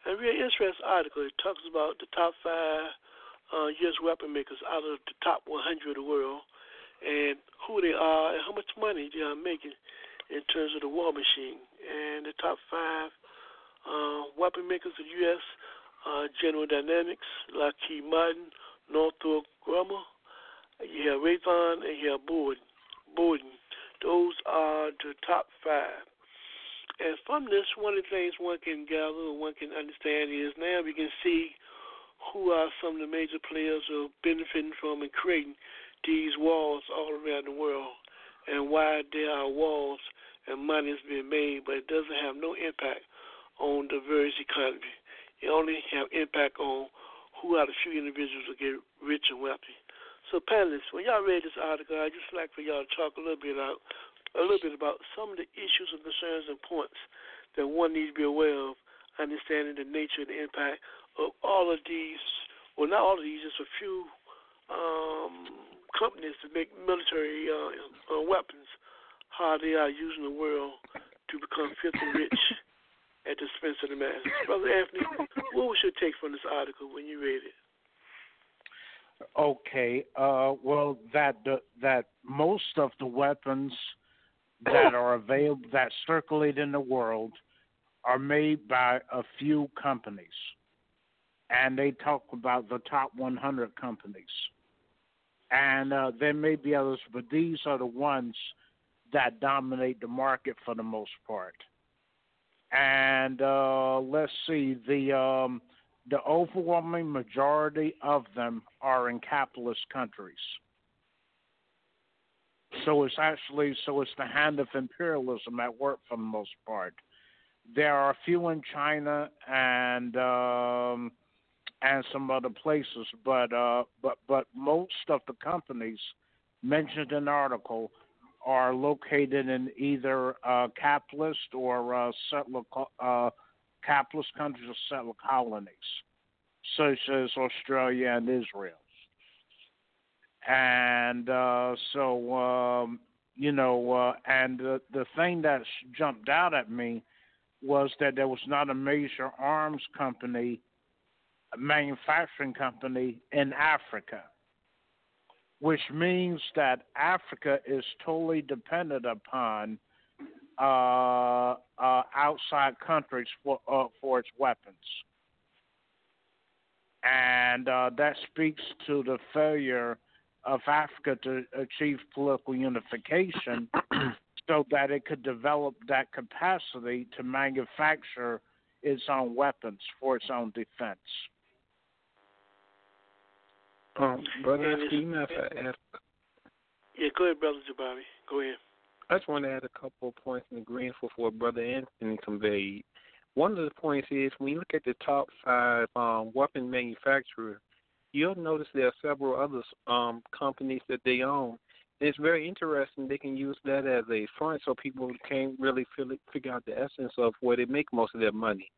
A really interesting article. It talks about the top five uh, U.S. weapon makers out of the top 100 of the world and who they are and how much money they are making in terms of the war machine. And the top five uh, weapon makers of the U.S. Uh, General Dynamics, Lockheed Martin, Northrop Grumman, you have Raytheon, and you have Boeing. Boeing. Those are the top five. And from this, one of the things one can gather one can understand is now we can see who are some of the major players who are benefiting from and creating these walls all around the world and why there are walls and money is being made, but it doesn't have no impact on the various economy. It only have impact on who are the few individuals who get rich and wealthy. So panelists, when y'all read this article, I'd just like for y'all to talk a little bit about a little bit about some of the issues and concerns and points that one needs to be aware of, understanding the nature and the impact of all of these, well, not all of these, just a few um, companies to make military uh, uh, weapons, how they are using the world to become filthy rich at the expense of the masses. Brother Anthony, what was your take from this article when you read it? Okay. Uh, well, that the, that most of the weapons that are available that circulate in the world are made by a few companies, and they talk about the top 100 companies. And uh, there may be others, but these are the ones that dominate the market for the most part. And uh, let's see, the um, the overwhelming majority of them are in capitalist countries. So it's actually so it's the hand of imperialism at work for the most part. There are a few in China and um, and some other places, but uh, but but most of the companies mentioned in the article are located in either uh, capitalist or uh, settler uh, capitalist countries or settler colonies, such as Australia and Israel. And uh, so, um, you know, uh, and the, the thing that jumped out at me was that there was not a major arms company, manufacturing company in Africa, which means that Africa is totally dependent upon uh, uh, outside countries for uh, for its weapons, and uh, that speaks to the failure of Africa to achieve political unification, so that it could develop that capacity to manufacture its own weapons for its own defense. Um, brother, And do you mind it's- if I ask? Yeah, go ahead, Brother Jabari. Go ahead. I just want to add a couple of points in agreement with what Brother Anthony conveyed. One of the points is when you look at the top five um, weapon manufacturers, you'll notice there are several other um, companies that they own it's very interesting. They can use that as a front so people can't really figure out the essence of where they make most of their money.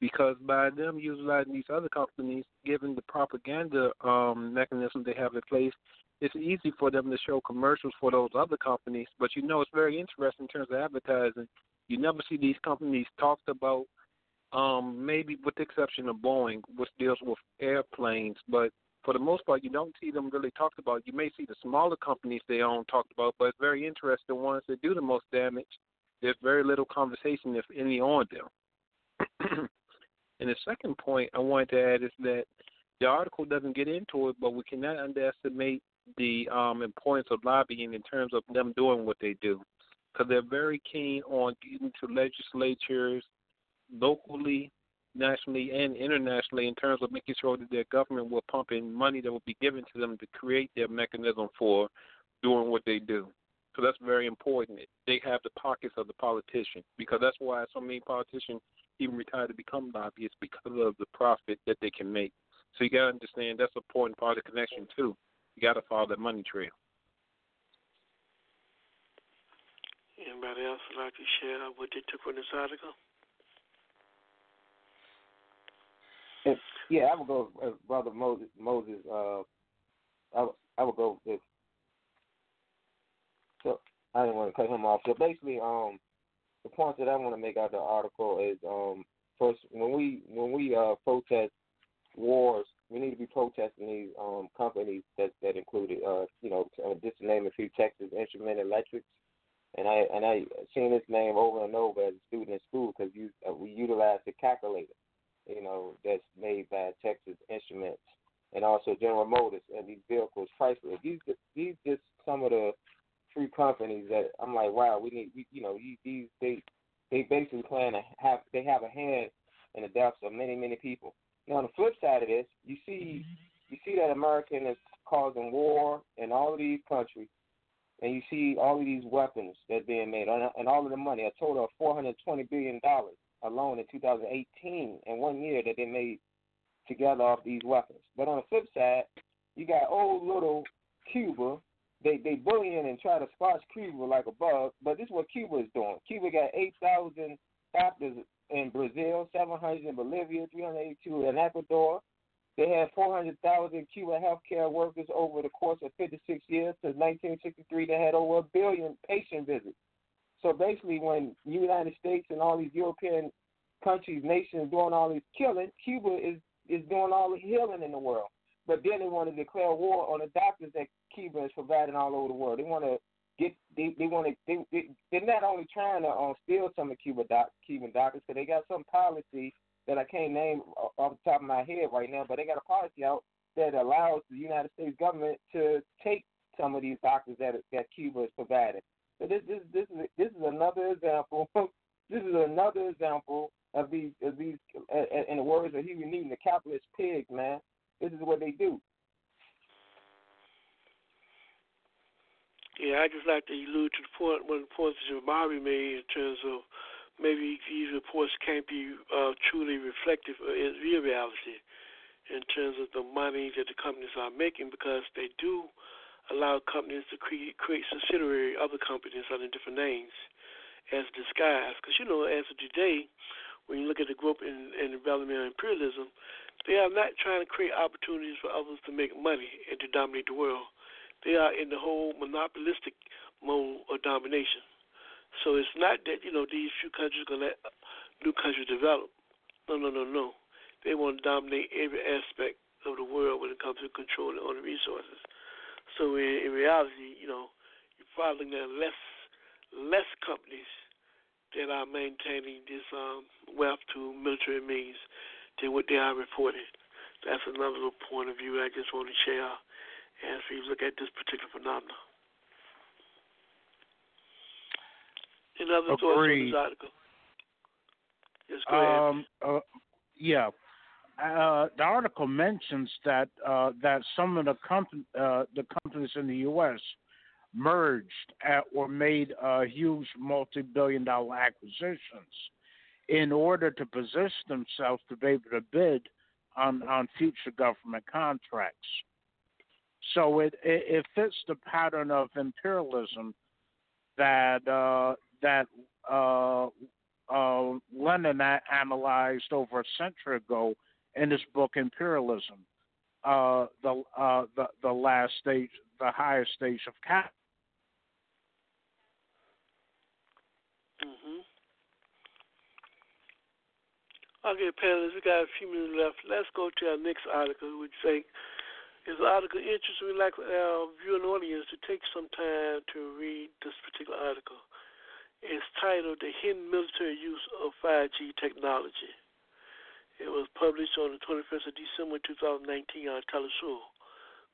Because by them utilizing these other companies, given the propaganda um, mechanism they have in place, it's easy for them to show commercials for those other companies. But you know, it's very interesting in terms of advertising. You never see these companies talked about, um, maybe with the exception of Boeing, which deals with airplanes. But for the most part, you don't see them really talked about. You may see the smaller companies they own talked about, but very interesting. Ones that do the most damage, there's very little conversation, if any, on them. and the second point I wanted to add is that the article doesn't get into it, but we cannot underestimate the um, importance of lobbying in terms of them doing what they do, because they're very keen on getting to legislatures locally, nationally, and internationally in terms of making sure that their government will pump in money that will be given to them to create their mechanism for doing what they do. So that's very important. They have the pockets of the politician because that's why so many politicians even retire to become lobbyists because of the profit that they can make. So you got to understand that's an important part of the connection too. You got to follow that money trail. Anybody else would like to share what they took from this article? Yeah, I would go, uh, brother Moses. Moses, uh, I I would go with. So I didn't want to cut him off. So basically, um, the point that I want to make out of the article is, um, first when we when we uh protest wars, we need to be protesting these um companies that that included, uh, you know, uh, just to name a few, Texas Instrument Electrics. And I and I seen this name over and over as a student in school because you uh, we utilized the calculator you know, that's made by Texas Instruments and also General Motors and these vehicles, Chrysler. These these just some of the three companies that I'm like, wow, we need, we, you know, these they they basically plan to have they have a hand in the deaths of many many people. Now on the flip side of this, you see you see that American is causing war in all of these countries, and you see all of these weapons that's being made and all of the money, a total of 420 billion dollars alone in 2018 in one year that they made together off these weapons. But on the flip side, you got old little Cuba. They they bullying and try to squash Cuba like a bug, but this is what Cuba is doing. Cuba got 8,000 doctors in Brazil, 700 in Bolivia, 382 in Ecuador. They had 400,000 Cuban healthcare workers over the course of 56 years. Since 1963, they had over a billion patient visits. So basically, when the United States and all these European countries, nations doing all this killing, Cuba is is doing all the healing in the world. But then they want to declare war on the doctors that Cuba is providing all over the world. They want to get they they want to they, they they're not only trying to um, steal some of Cuba doc, Cuban doctors, because they got some policy that I can't name off the top of my head right now, but they got a policy out that allows the United States government to take some of these doctors that that Cuba is providing. This this this is this is another example. this is another example of these of these. In the words of Huey Newton, the capitalist pigs, man. This is what they do. Yeah, I just like to allude to the point one of the points that Mari made in terms of maybe these reports can't be uh, truly reflective of real reality in terms of the money that the companies are making because they do allow companies to create, create subsidiary other companies under different names as disguise. Because you know, as of today, when you look at the growth in, in development imperialism, they are not trying to create opportunities for others to make money and to dominate the world. They are in the whole monopolistic mode of domination. So it's not that you know these few countries gonna let new countries develop. No, no, no, no. They want to dominate every aspect of the world when it comes to controlling all the resources. So in, in reality, you know, you're probably looking at less less companies that are maintaining this um, wealth to military means than what they are reporting. That's another little point of view I just want to share as we look at this particular phenomenon. Any other thoughts on this article? Yes, go ahead. Um, uh, yeah. Uh, the article mentions that uh, that some of the company uh, the companies in the U.S. merged at, or made uh, huge multi-billion-dollar acquisitions in order to position themselves to be able to bid on on future government contracts. So it, it, it fits the pattern of imperialism that uh, that uh, Lenin analyzed over a century ago in his book Imperialism, uh, the uh, the the last stage, the highest stage of cap. hmm Okay, panelists, we got a few minutes left. Let's go to our next article, which say is the article interesting. We'd like our viewing audience to take some time to read this particular article. It's titled The Hidden Military Use of 5G Technology. It was published on the 21st of December 2019 on Telesur,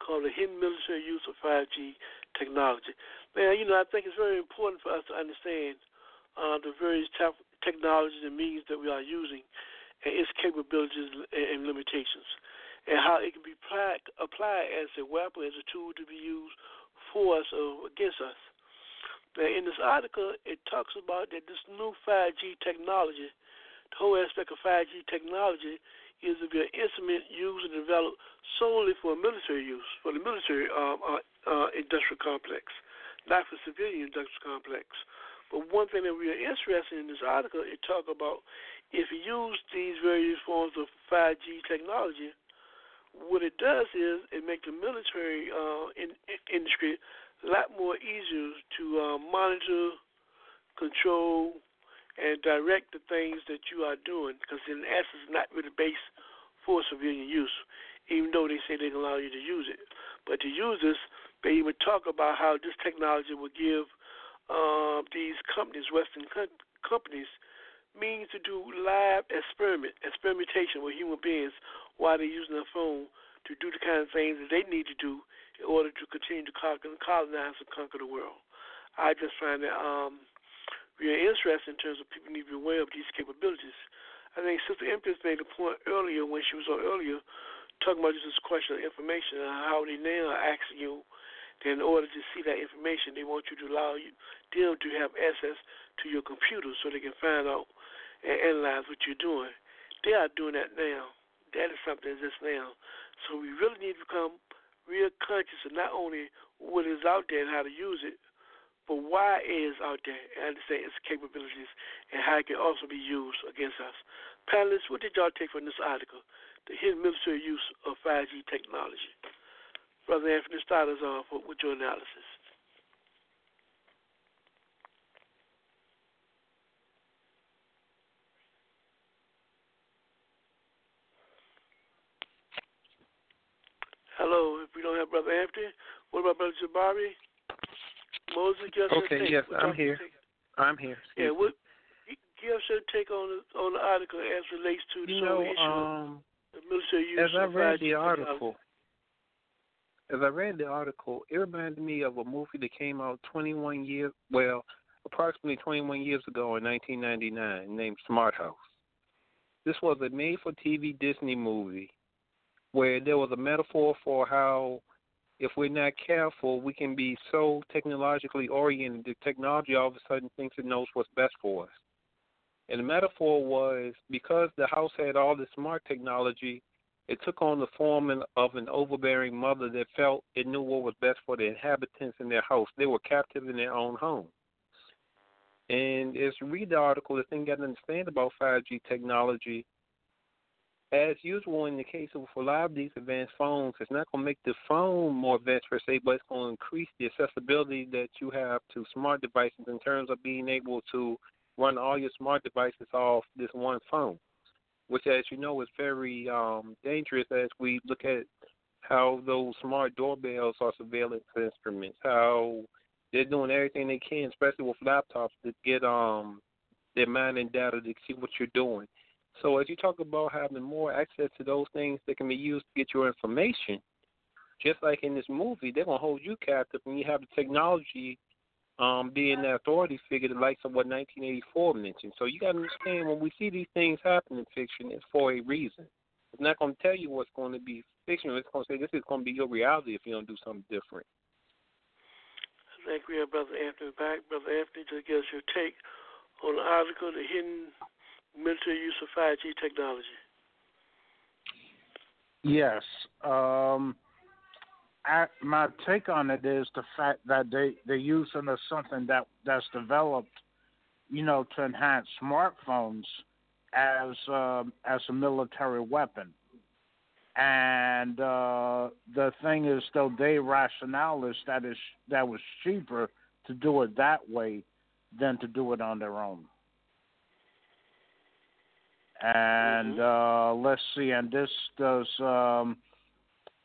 called The Hidden Military Use of 5G Technology. Man, you know, I think it's very important for us to understand uh, the various technologies and means that we are using and its capabilities and limitations, and how it can be applied, applied as a weapon, as a tool to be used for us or against us. Now, in this article, it talks about that this new 5G technology, the whole aspect of 5G technology, is to be an instrument used and developed solely for military use, for the military um, uh, uh, industrial complex, not for civilian industrial complex. But one thing that we are interested in this article, it talk about if you use these various forms of 5G technology, what it does is it makes the military uh, in, in industry a lot more easier to uh, monitor, control, and direct the things that you are doing because in essence it's not really based for civilian use, even though they say they can allow you to use it. But to use this, they even talk about how this technology will give uh, these companies, Western co- companies, means to do live experiment, experimentation with human beings while they're using their phone to do the kind of things that they need to do in order to continue to colonize and conquer the world. I just find that um, really interesting in terms of people need to be aware of these capabilities. I think Sister Empress made a point earlier when she was on earlier talking about this question of information and how they now are asking you that in order to see that information, they want you to allow you them to have access to your computer so they can find out and analyze what you're doing. They are doing that now. That is something that's just now. So we really need to become real conscious of not only what is out there and how to use it, but why is out there and understand its capabilities and how it can also be used against us. Panelists, what did y'all take from this article? The hidden military use of 5G technology. Brother Anthony, start us off with your analysis. Hello, if we don't have Brother Anthony, what about Brother Jabari? Moses, give us your Okay, yes, I'm here. I'm here. Yeah, what, give us your take on the, on the article as relates to the you know, issue um, the military use as I read the article, as I read the article, it reminded me of a movie that came out 21 years, well, approximately 21 years ago in 1999, named Smart House. This was a made-for-TV Disney movie where there was a metaphor for how, if we're not careful, we can be so technologically oriented that technology all of a sudden thinks it knows what's best for us. And the metaphor was because the house had all this smart technology, it took on the form of an overbearing mother that felt it knew what was best for the inhabitants in their house. They were captive in their own home. And as you read the article, the thing to understand about 5G technology, as usual in the case of a lot of these advanced phones, it's not going to make the phone more advanced per se, but it's going to increase the accessibility that you have to smart devices in terms of being able to run all your smart devices off this one phone, which, as you know, is very um, dangerous as we look at how those smart doorbells are surveillance instruments, how they're doing everything they can, especially with laptops, to get um their mining data to see what you're doing. So as you talk about having more access to those things that can be used to get your information, just like in this movie, they're gonna hold you captive and you have the technology um being the authority figure the likes of what nineteen eighty four mentioned. So you gotta understand when we see these things happen in fiction it's for a reason. It's not gonna tell you what's gonna be fictional, it's gonna say this is gonna be your reality if you don't do something different. Thank you, Brother Anthony back. Brother Anthony, to give us your take on the article, The Hidden Military Use of 5G Technology. Yes. Um, my take on it is the fact that they they're using something that that's developed, you know, to enhance smartphones as um, as a military weapon. And uh, the thing is, though, their rationale is that is that was cheaper to do it that way than to do it on their own. And uh, let's see, and this does, um,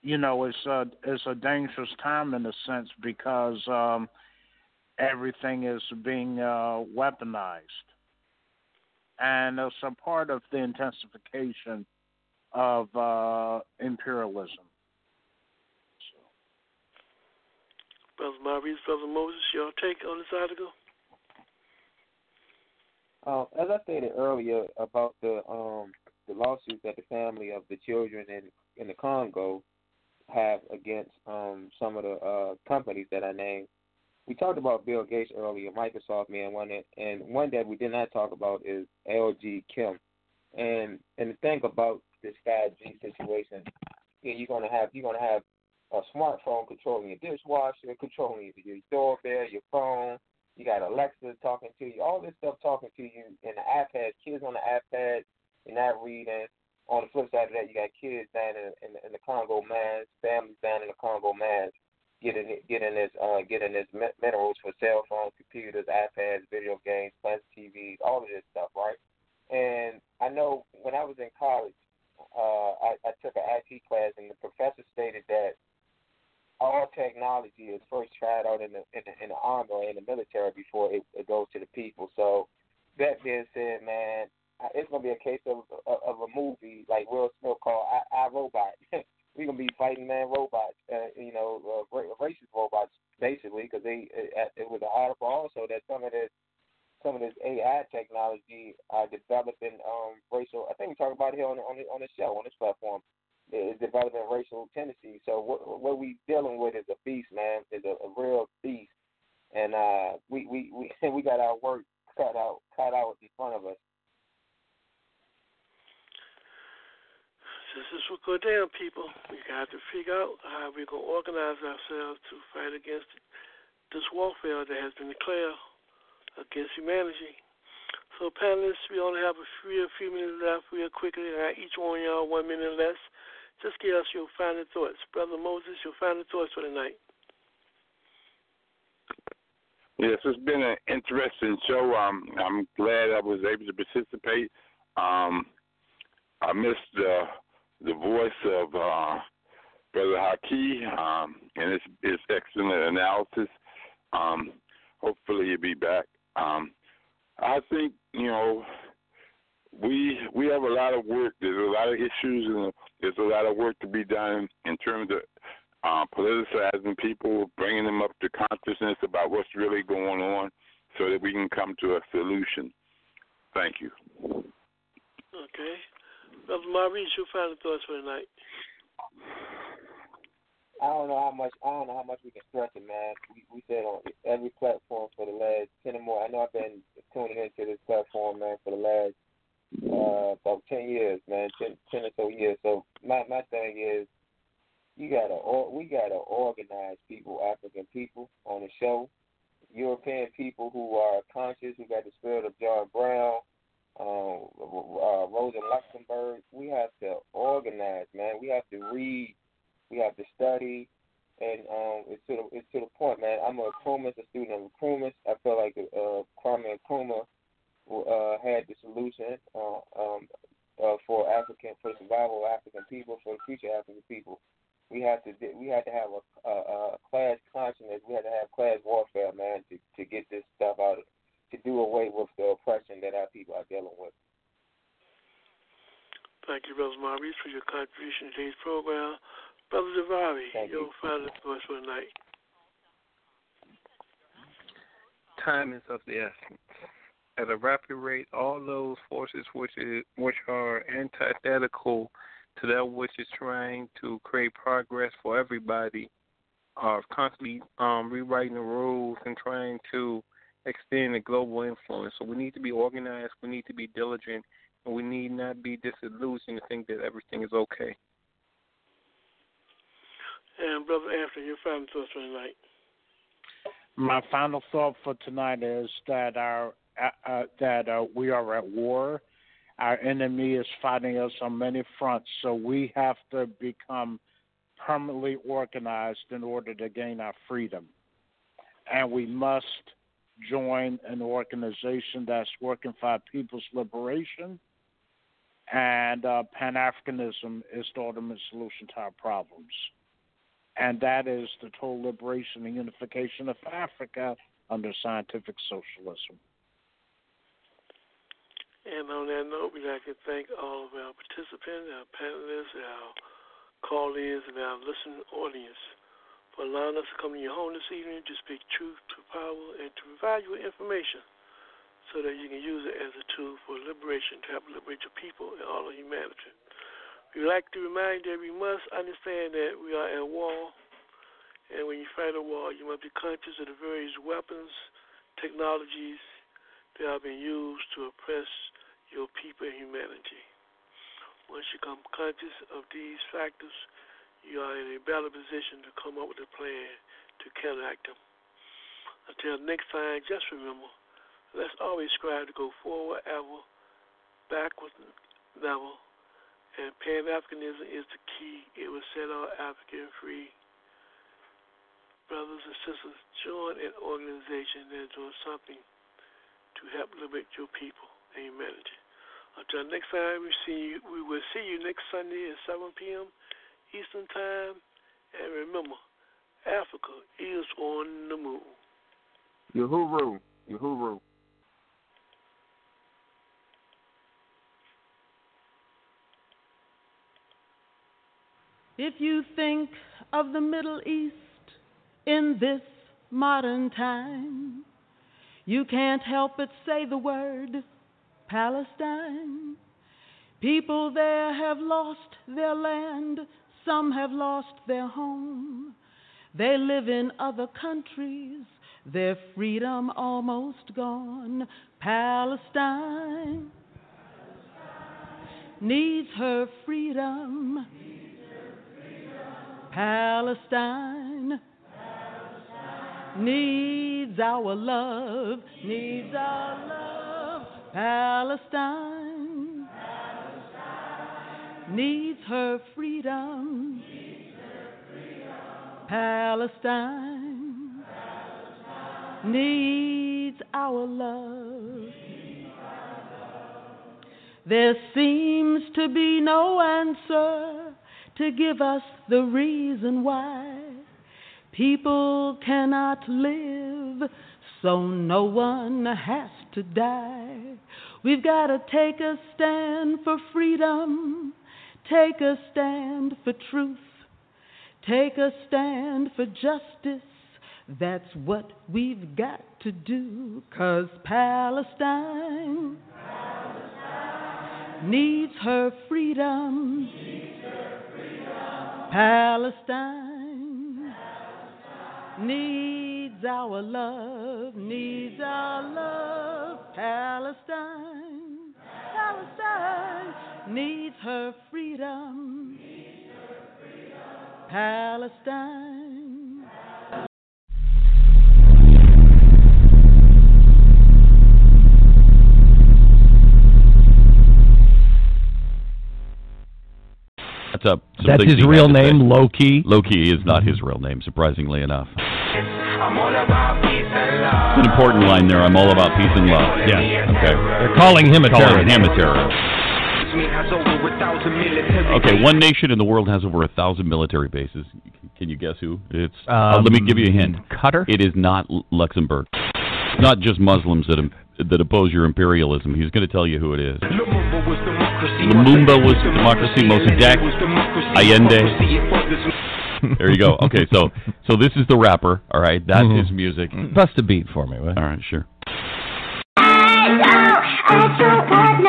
you know, it's a it's a dangerous time in a sense because um, everything is being uh, weaponized, and it's a part of the intensification of uh, imperialism. Brother Maurice, Brother Moses, your take on this article? Uh, as I stated earlier about the um, the lawsuits that the family of the children in in the Congo have against um, some of the uh, companies that I named, we talked about Bill Gates earlier, Microsoft man one, and one that we did not talk about is LG Kim, and and the thing about this 5G situation, you're gonna have you're gonna have a smartphone controlling your dishwasher, controlling your doorbell, your phone. You got Alexa talking to you, all this stuff talking to you, and the iPad, kids on the iPad, you're not reading. On the flip side of that, you got kids down in, in, in the Congo mines, families down in the Congo mines, getting getting this uh, getting this minerals for cell phones, computers, iPads, video games, plastic TVs, all of this stuff, right? And I know when I was in college, uh, I, I took an IT class, and the professor stated that all technology is first tried out in the in the, in the army or in the military before it, it goes to the people. So that being said, man, it's gonna be a case of of, a movie like Will Smith called I, I Robot. We're gonna be fighting man robots, uh, you know, uh, racist robots basically, because they it, it was an article also that some of this some of this AI technology are developing um racial. I think we talked about it here on on the, on the show on this platform. Is developing racial tendencies. So what what we dealing with is a beast, man. Is a, a real beast, and uh, we we we we got our work cut out cut out in front of us. This is what go down, people. We got to figure out how we're to organize ourselves to fight against this warfare that has been declared against humanity. So, panelists, we only have a few, a few minutes left, real quickly. and each one y'all one minute less. Just give us your final thoughts. Brother Moses, your final thoughts for the night. Yes, it's been an interesting show. Um, I'm glad I was able to participate. Um, I missed the the voice of uh, Brother Haki um, and his, his excellent analysis. Um, hopefully, he'll be back. Um, I think you know we we have a lot of work. There's a lot of issues and there's a lot of work to be done in terms of uh, politicizing people, bringing them up to consciousness about what's really going on, so that we can come to a solution. Thank you. Okay. Brother Maurice, your final thoughts for the night. I don't know how much I don't know how much we can stress it, man. We we said on every platform for the last ten or more. I know I've been tuning into this platform, man, for the last uh about ten years, man, ten ten or so years. So my my thing is you gotta we gotta organize people, African people on the show, European people who are conscious, who got the spirit of John Brown, um, uh, Rosa Luxemburg. We have to organize, man. We have to read we have to study, and um, it's to the it's to the point, man. I'm a Nkrumah's, a student of Nkrumah's. I feel like uh, Kwame Nkrumah uh, had the solution uh, um, uh, for African for the survival of African people, for the future African people. We have to we have to have a, a, a class consciousness. We have to have class warfare, man, to to get this stuff out to do away with the oppression that our people are dealing with. Thank you, Brother Maurice, for your contribution to today's program. Brother Jabari, Thank your you. final thoughts for the night. time is of the essence. At a rapid rate, all those forces which is, which are antithetical to that which is trying to create progress for everybody are constantly um, rewriting the rules and trying to extend the global influence. So we need to be organized, we need to be diligent, and we need not be disillusioned to think that everything is okay. And Brother Anthony, your final thoughts for tonight. My final thought for tonight is that our uh, uh, that uh, we are at war. Our enemy is fighting us on many fronts, so we have to become permanently organized in order to gain our freedom. And we must join an organization that's working for people's liberation. And uh, Pan Africanism is the ultimate solution to our problems. And that is the total liberation and unification of Africa under scientific socialism. And on that note, we'd like to thank all of our participants, our panelists, our call-ins, and our listening audience for allowing us to come to your home this evening to speak truth to power and to provide you with information so that you can use it as a tool for liberation to help liberate your people and all of humanity. We'd like to remind you that we must understand that we are at war, and when you fight a war, you must be conscious of the various weapons, technologies that are being used to oppress your people and humanity. Once you become conscious of these factors, you are in a better position to come up with a plan to counteract them. Until next time, just remember, let's always strive to go forward ever, backward never, and Pan Africanism is the key. It will set our African free. Brothers and sisters, join an organization that doing something to help liberate your people and humanity. Until next time, we see you, we will see you next Sunday at 7 p.m. Eastern Time. And remember, Africa is on the move. Uhuru. Uhuru. If you think of the Middle East in this modern time, you can't help but say the word Palestine. People there have lost their land, some have lost their home. They live in other countries, their freedom almost gone. Palestine needs her freedom. Palestine needs our love, needs our love. Palestine needs her freedom. Palestine needs our love. There seems to be no answer to give us the reason why people cannot live, so no one has to die. We've got to take a stand for freedom, take a stand for truth, take a stand for justice. That's what we've got to do, 'cause Palestine, needs her freedom. Palestine needs our love, needs our love. Palestine, Palestine needs her freedom. Palestine. That's up. some That's his real to say. name, Lowkey. Low Key is not his real name, surprisingly enough. I'm all about peace and love. It's an important line there. I'm all about peace and love. Yeah. Okay. They're calling him a Calling terrorist. him a terrorist. Me has over a thousand military Okay, one nation in the world has over a thousand military bases. Can you guess who? It's. uh, let me give you a hint. Um, Qatar. It is not Luxembourg. It's not just Muslims that im- that oppose your imperialism. He's going to tell you who it is. Lumumba was democracy. Lumumba was democracy. Mossadegh, was democracy. Allende. Democracy, it was There you go. Okay, so so this is the rapper. All right, that's Mhm. his music. Bust a beat for me, will? All right, sure. Limbo is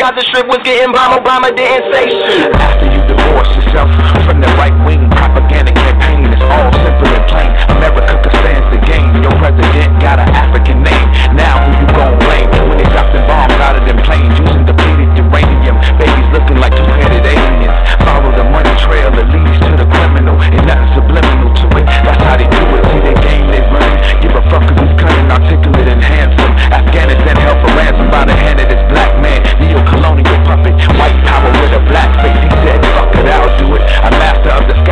Got the strip was getting bomb, Obama didn't say shit. After you divorce yourself from the right wing propaganda campaign, it's all simple and plain. America stand the game. Your president got an African name. Now who you gon' blame? When they dropping bombs out of them planes, using depleted uranium. Babies looking like two-headed aliens. Follow the money trail that leads to the criminal, and nothing subliminal to it. That's how they do it. See the game they run. Give a fuck if he's cunning, articulate, and handsome. Afghanistan held for ransom by the hand of this black man. White power with a black face, he said, fuck it, I'll do it. I'm master of the sky.